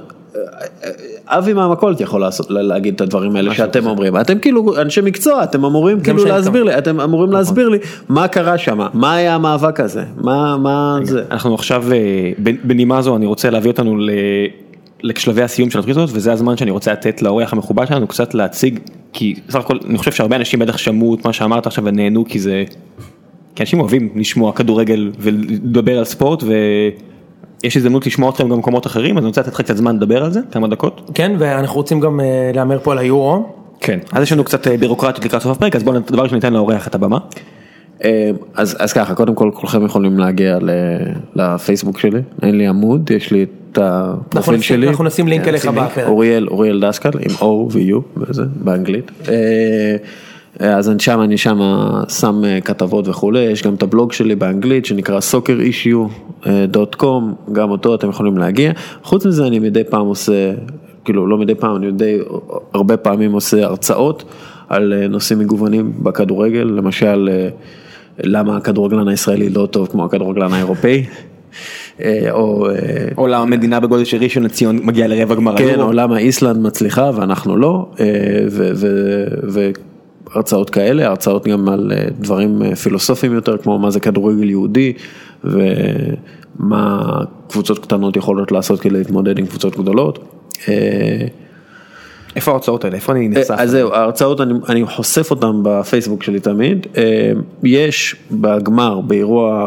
אבי מהמכולת יכול לעשות, להגיד את הדברים האלה שאתם אומרים, אתם כאילו אנשי מקצוע, אתם אמורים כאילו להסביר. לי, אתם אמורים להסביר לי מה קרה שם, מה היה המאבק הזה, מה, מה זה. אנחנו עכשיו אה, בנימה זו אני רוצה להביא אותנו לשלבי הסיום של התוכנית הזאת וזה הזמן שאני רוצה לתת לאורח המכובד שלנו קצת להציג כי סך הכל אני חושב שהרבה אנשים בטח שמעו את מה שאמרת עכשיו ונהנו כי זה. כי אנשים אוהבים לשמוע כדורגל ולדבר על ספורט ויש הזדמנות לשמוע אתכם גם במקומות אחרים אז אני רוצה לתת לך קצת זמן לדבר על זה כמה דקות. כן, ואנחנו רוצים גם אה, להמר פה על היורו, כן. אז יש לנו קצת אה, בירוקרטיות לקראת סוף הפרק אז בואו דבר ראשון ניתן לאורח את הבמה. אה, אז, אז ככה, קודם כל כולכם יכולים להגיע ל, לפייסבוק שלי, אין לי עמוד, יש לי את הפרופיל שלי. אנחנו נשים לינק כן, אליך. בפרק. אוריאל, אוריאל דסקל עם O ו-U באנגלית. אה, אז אני שם, אני שם שם אה, כתבות וכולי, יש גם את הבלוג שלי באנגלית שנקרא soccerissue.com, גם אותו אתם יכולים להגיע. חוץ מזה אני מדי פעם עושה, כאילו לא מדי פעם, אני די הרבה פעמים עושה הרצאות על אה, נושאים מגוונים בכדורגל, למשל אה, למה הכדורגלן הישראלי לא טוב כמו הכדורגלן האירופאי. אה, או אה, או למדינה בגודל של ראשון לציון מגיעה לרבע גמר כן. או למה איסלנד מצליחה ואנחנו לא, אה, ו- ו- והרצאות כאלה, הרצאות גם על אה, דברים אה, פילוסופיים יותר, כמו מה זה כדורגל יהודי, ומה קבוצות קטנות יכולות לעשות כדי להתמודד עם קבוצות גדולות. אה, איפה ההרצאות האלה? איפה אני נחשף? אז זהו, ההרצאות, אני, אני חושף אותן בפייסבוק שלי תמיד. יש בגמר, באירוע,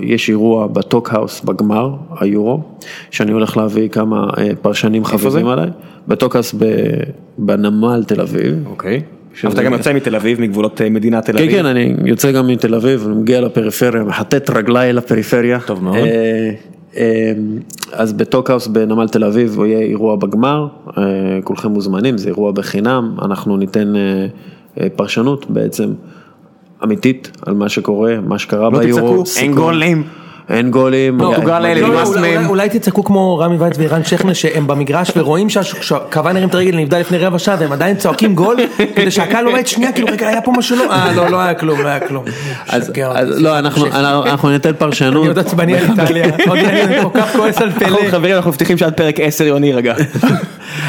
יש אירוע בטוקהאוס בגמר, היורו, שאני הולך להביא כמה פרשנים חביבים? עליי. בטוקהאוס בנמל תל אביב. אוקיי. שזה- אבל אתה גם יוצא מתל אביב, מגבולות אה, מדינת תל כן, אביב. כן, אני יוצא גם מתל אביב, אני מגיע לפריפריה, מכתת רגליי לפריפריה. טוב מאוד. אה, אה, אז בטוקהאוס בנמל תל אביב יהיה אירוע בגמר, כולכם מוזמנים, זה אירוע בחינם, אנחנו ניתן פרשנות בעצם אמיתית על מה שקורה, מה שקרה לא ביורו. תצעקו, אין. גולים. אין גולים. לא, אולי- תצעקו כמו רמי וייץ וערן שכנר שהם במגרש ורואים שהכוון הרים את הרגל נבדל לפני רבע שעה והם עדיין צועקים גול כדי שהקהל לא רואה שנייה כאילו רגע היה פה משהו לא, אה לא לא היה כלום לא היה כלום. אז. לא, אנחנו, ניתן פרשנות. אני עוד עצבני על איטליה, עוד אני כל כך כועס על פלא. חברים אנחנו מבטיחים שעד פרק 10 יוני רגע.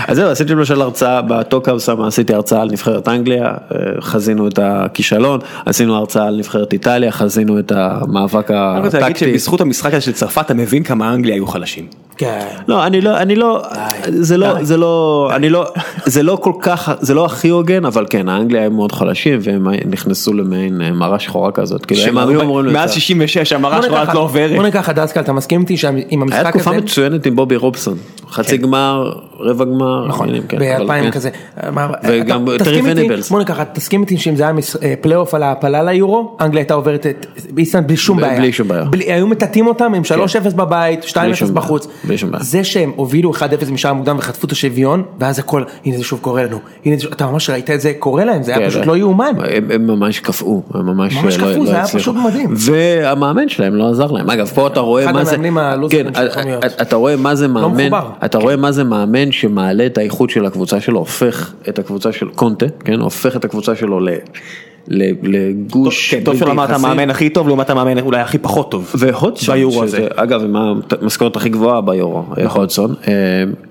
אז זהו, עשיתי למשל הרצאה בטוקהאוס, שם עשיתי הרצאה על נבחרת אנגליה, אה, חזינו את הכישלון, עשינו הרצאה על נבחרת איטליה, חזינו את המאבק אני רוצה להגיד הטקטי. שבזכות המשחק הזה של צרפת אתה מבין כמה אנגליה היו חלשים. כן. לא, אני לא, אני לא, זה לא, זה לא, אני לא, זה לא כל כך, זה לא הכי הוגן, אבל כן, האנגליה הם מאוד חלשים והם נכנסו למעין אה, מרה שחורה כזאת, כאילו הם היו אמורים מאז לנצח. 66 המרה ניקח- לא עוברת. בוא ניקח דסקל אתה מסכים איתי שאם היה המשחק תקופה הזה. מצוינת עם בובי רובסון, חצי גמר, רבע גמר, נכון, עניינים כאלה, אבל ב-2000 כן. כזה. מה- וגם טרי ונבלס. בוא ניקח, תסכים איתי שאם זה היה אה, פלייאוף על ההעפלה ליורו, אנגליה הייתה עוברת את איסלנד בלי שום בעיה. בלי שום בעיה. בלי- היו מטאטאים אותם עם 3-0 בבית, 2-0 שום בעיה. בחוץ. זה שהם הובילו 1-0 משער מוקדם וחטפו את השוויון, ואז הכל, הנה זה שוב קורה לנו. הנה אתה ממש ראית את זה קורה להם, זה היה כן, פשוט זה- לא יאומן. הם, ממש קפאו, הם ממש, ממש לא- קפאו, לא זה היה הצליחו. פשוט מדהים. והמאמן שלהם לא עזר להם. אגב, פה אתה רואה מה זה, כן, להיות. אתה- רואה מה זה מאמן, מחובר. אתה רואה מה זה מאמן שמעלה את האיכות של הקבוצה שלו, הופך את הקבוצה של קונטה, כן, הופך את הקבוצה שלו ל... לגוש כן, טוב בלתי שלא אמרת. המאמן הכי טוב לעומת המאמן אולי הכי פחות טוב. והודסון, ביורו הזה. שזה, אגב, עם המשכורת הכי גבוהה ביורו, הודסון. אה,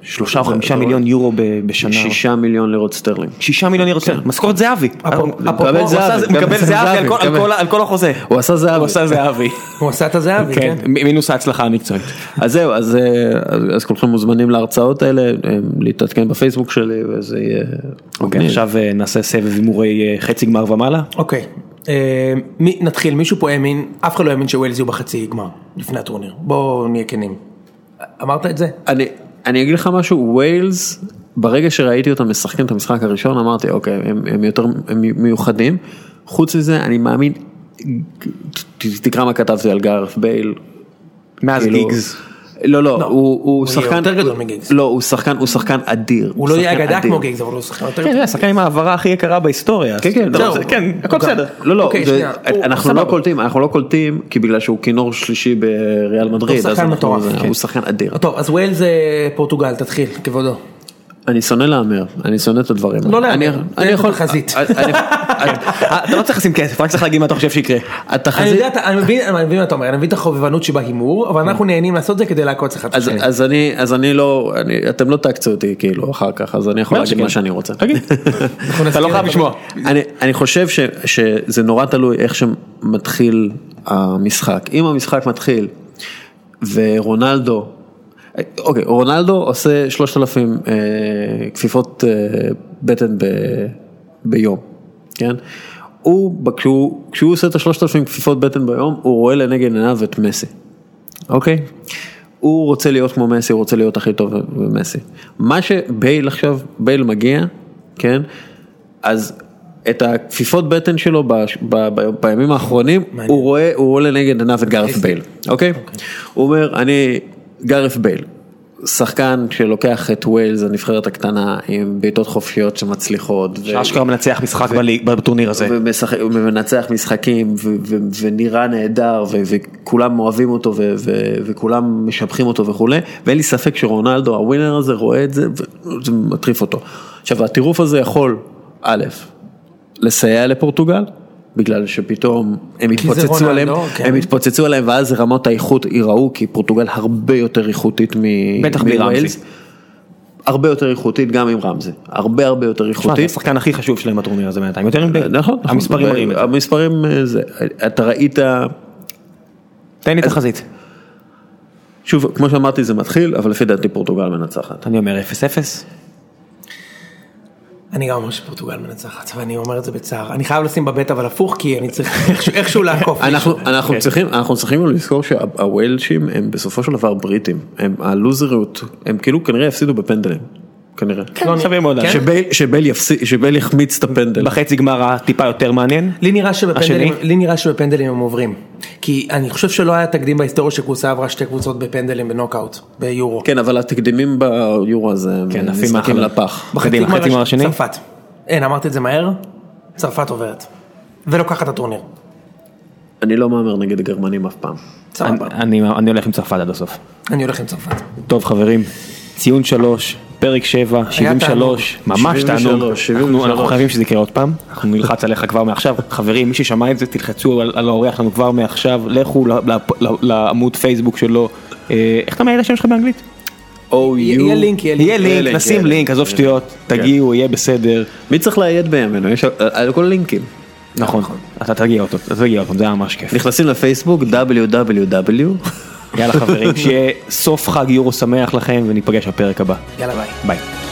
שלושה או חמישה מיליון יורו ב- בשנה. שישה מיליון לירות סטרלינג. שישה מיליון משכורת זהבי. אפרופו- הוא אפרופו- עשה- זהבי, מקבל זהבי על כל- החוזה. הוא עשה זהבי. הוא עשה זהבי. הוא עשה את הזהבי, כן, כן. מינוס ההצלחה המקצועית. אז זהו, אז, אה, אז, אז כולכם מוזמנים להרצאות האלה, אה, להתעדכן בפייסבוק שלי וזה יהיה... אוקיי. עכשיו אה, נעשה סבב הימורי אה, חצי גמר ומעלה. אוקיי, אה, מי- נתחיל, מישהו פה האמין, אף אחד לא האמין שווילס יהיו בחצי גמר, לפני הטורניר, בואו נהיה כנים. אמרת את זה? אני, אני אגיד לך משהו, ווילס, ברגע שראיתי אותם משחקים את המשחק הראשון, אמרתי, אוקיי, הם, הם יותר הם מיוחדים. חוץ מזה, אני מאמין, תקרא מה כתבתי על גארת' בייל. מאז כאילו- גיגס. לא, לא, הוא, הוא הוא יהיה שחקן, יותר גדול מגיגס. לא, הוא שחקן, הוא שחקן אדיר. הוא לא יהיה שחקן אגדה אדיר. כמו גיגס, אבל הוא שחקן יותר כן, זה השחקן עם ההעברה הכי יקרה בהיסטוריה. כן, כן, לא, זה-. כן, הכל הוא גם- בסדר. לא, לא, אוקיי, זה- שנייה, הוא- אנחנו סבבה. לא קולטים, אנחנו לא קולטים, כי בגלל שהוא כינור שלישי בריאל מדריד, שחקן אז אנחנו- מטורף, זה- כן. הוא שחקן אדיר. טוב, אז ווילס זה פורטוגל, תתחיל, כבודו. אני שונא להמר, אני שונא את הדברים. לא האלה. להמר, אני- יכול... תחזית. אני- אה, אתה לא צריך לשים כסף, רק צריך להגיד מה אתה חושב שיקרה. אני התחזית... אני מבין מה אתה אומר, אני מבין את החובבנות שבהימור, אבל אנחנו נהנים לעשות את זה כדי לעקוץ אחד את אז, השני. אז אני, אז אני לא, אני, אתם לא תעקצו אותי כאילו אחר כך, אז אני יכול להגיד. מה שאני רוצה. תגיד. אתה לא חייב לשמוע. אני, אני חושב ש, שזה נורא תלוי איך שמתחיל המשחק. אם המשחק מתחיל ורונלדו, אוקיי, רונלדו עושה 3,000 אה, כפיפות אה, בטן ב, ביום, כן? הוא, כשהוא, כשהוא עושה את השלושת אלפים כפיפות בטן ביום, הוא רואה לנגד עיניו את מסי, אוקיי? הוא רוצה להיות כמו מסי, הוא רוצה להיות הכי טוב במסי. מה שבייל עכשיו, בייל מגיע, כן? אז את הכפיפות בטן שלו בש- ב- ב- בימים האחרונים, מעניין. הוא רואה, הוא רואה לנגד עיניו את גארף בייל, אוקיי? הוא אומר, אני גארף בייל. שחקן שלוקח את ווילס הנבחרת הקטנה עם בעיטות חופשיות שמצליחות. ו- שאשכרה מנצח משחק בליג- בטורניר הזה. ומשחק- ומנצח משחקים ו- ו- ונראה נהדר ו- וכולם אוהבים אותו ו- ו- וכולם משבחים אותו וכולי ואין לי ספק שרונלדו הווינר הזה רואה את זה וזה מטריף אותו. עכשיו הטירוף הזה יכול א', לסייע לפורטוגל. בגלל שפתאום הם התפוצצו עליהם, כן. הם התפוצצו עליהם ואז רמות האיכות ייראו כי פורטוגל הרבה יותר איכותית מ- בטח בלי מווילס. רמזי. הרבה יותר איכותית גם עם רמזי, הרבה הרבה יותר תשמע, זה איכותית. השחקן הכי חשוב שלהם בטורניר הזה בינתיים, יותר מבייל. נכון, נכון. המספרים מראים את זה. המספרים אה, זה, אתה ראית, תן לי תחזית. שוב, כמו שאמרתי זה מתחיל, אבל לפי דעתי פורטוגל מנצחת. אני אומר 0-0. אני גם אומר שפורטוגל מנצחת, ואני אומר את זה בצער. אני חייב לשים בבית אבל הפוך, כי אני צריך איכשהו- לעקוף. אנחנו, כן. צריכים, אנחנו צריכים לזכור שהווילשים הם בסופו של דבר בריטים, הם הלוזריות, הם כאילו כנראה יפסידו בפנדלים, כנראה. כן, לא, סביר מאוד. כן? שבייל, שבייל, יפסיד, שבייל יחמיץ את הפנדל. בחצי גמר הטיפה יותר מעניין. לי נראה שבפנדלים, השני? לי נראה שבפנדלים הם עוברים. כי אני חושב שלא היה תקדים בהיסטוריה שקבוצה עברה שתי קבוצות בפנדלים בנוקאוט, ביורו. כן, אבל התקדימים ביורו הזה כן, מהחלל. לפח. בחצי גמר השני? צרפת. אין, אמרתי את זה מהר, צרפת עוברת. ולוקחת את הטורניר. אני לא מהמר נגד הגרמנים אף פעם. אני אני הולך עם צרפת עד הסוף. אני הולך עם צרפת. טוב חברים, ציון 3, פרק 7, 73, ממש 73, תענוג. אנחנו- 73. אנחנו חייבים שזה יקרה עוד פעם, אנחנו נלחץ עליך כבר מעכשיו. חברים, מי ששמע את זה, תלחצו על על האורח שלנו כבר מעכשיו, לכו ל- ל- ל- לעמוד פייסבוק שלו. אה, איך אתה מעלה השם שלך באנגלית? יהיה לינק, יהיה לינק. נשים לינק, עזוב שטויות, תגיעו, יהיה בסדר. מי צריך לאייד בימינו? יש על כל לינקים. נכון, אתה תגיע אותו, אתה תגיע אותו, זה היה ממש כיף. נכנסים לפייסבוק www. יאללה חברים, שיהיה סוף חג יורו שמח לכם וניפגש בפרק הבא. יאללה ביי. ביי.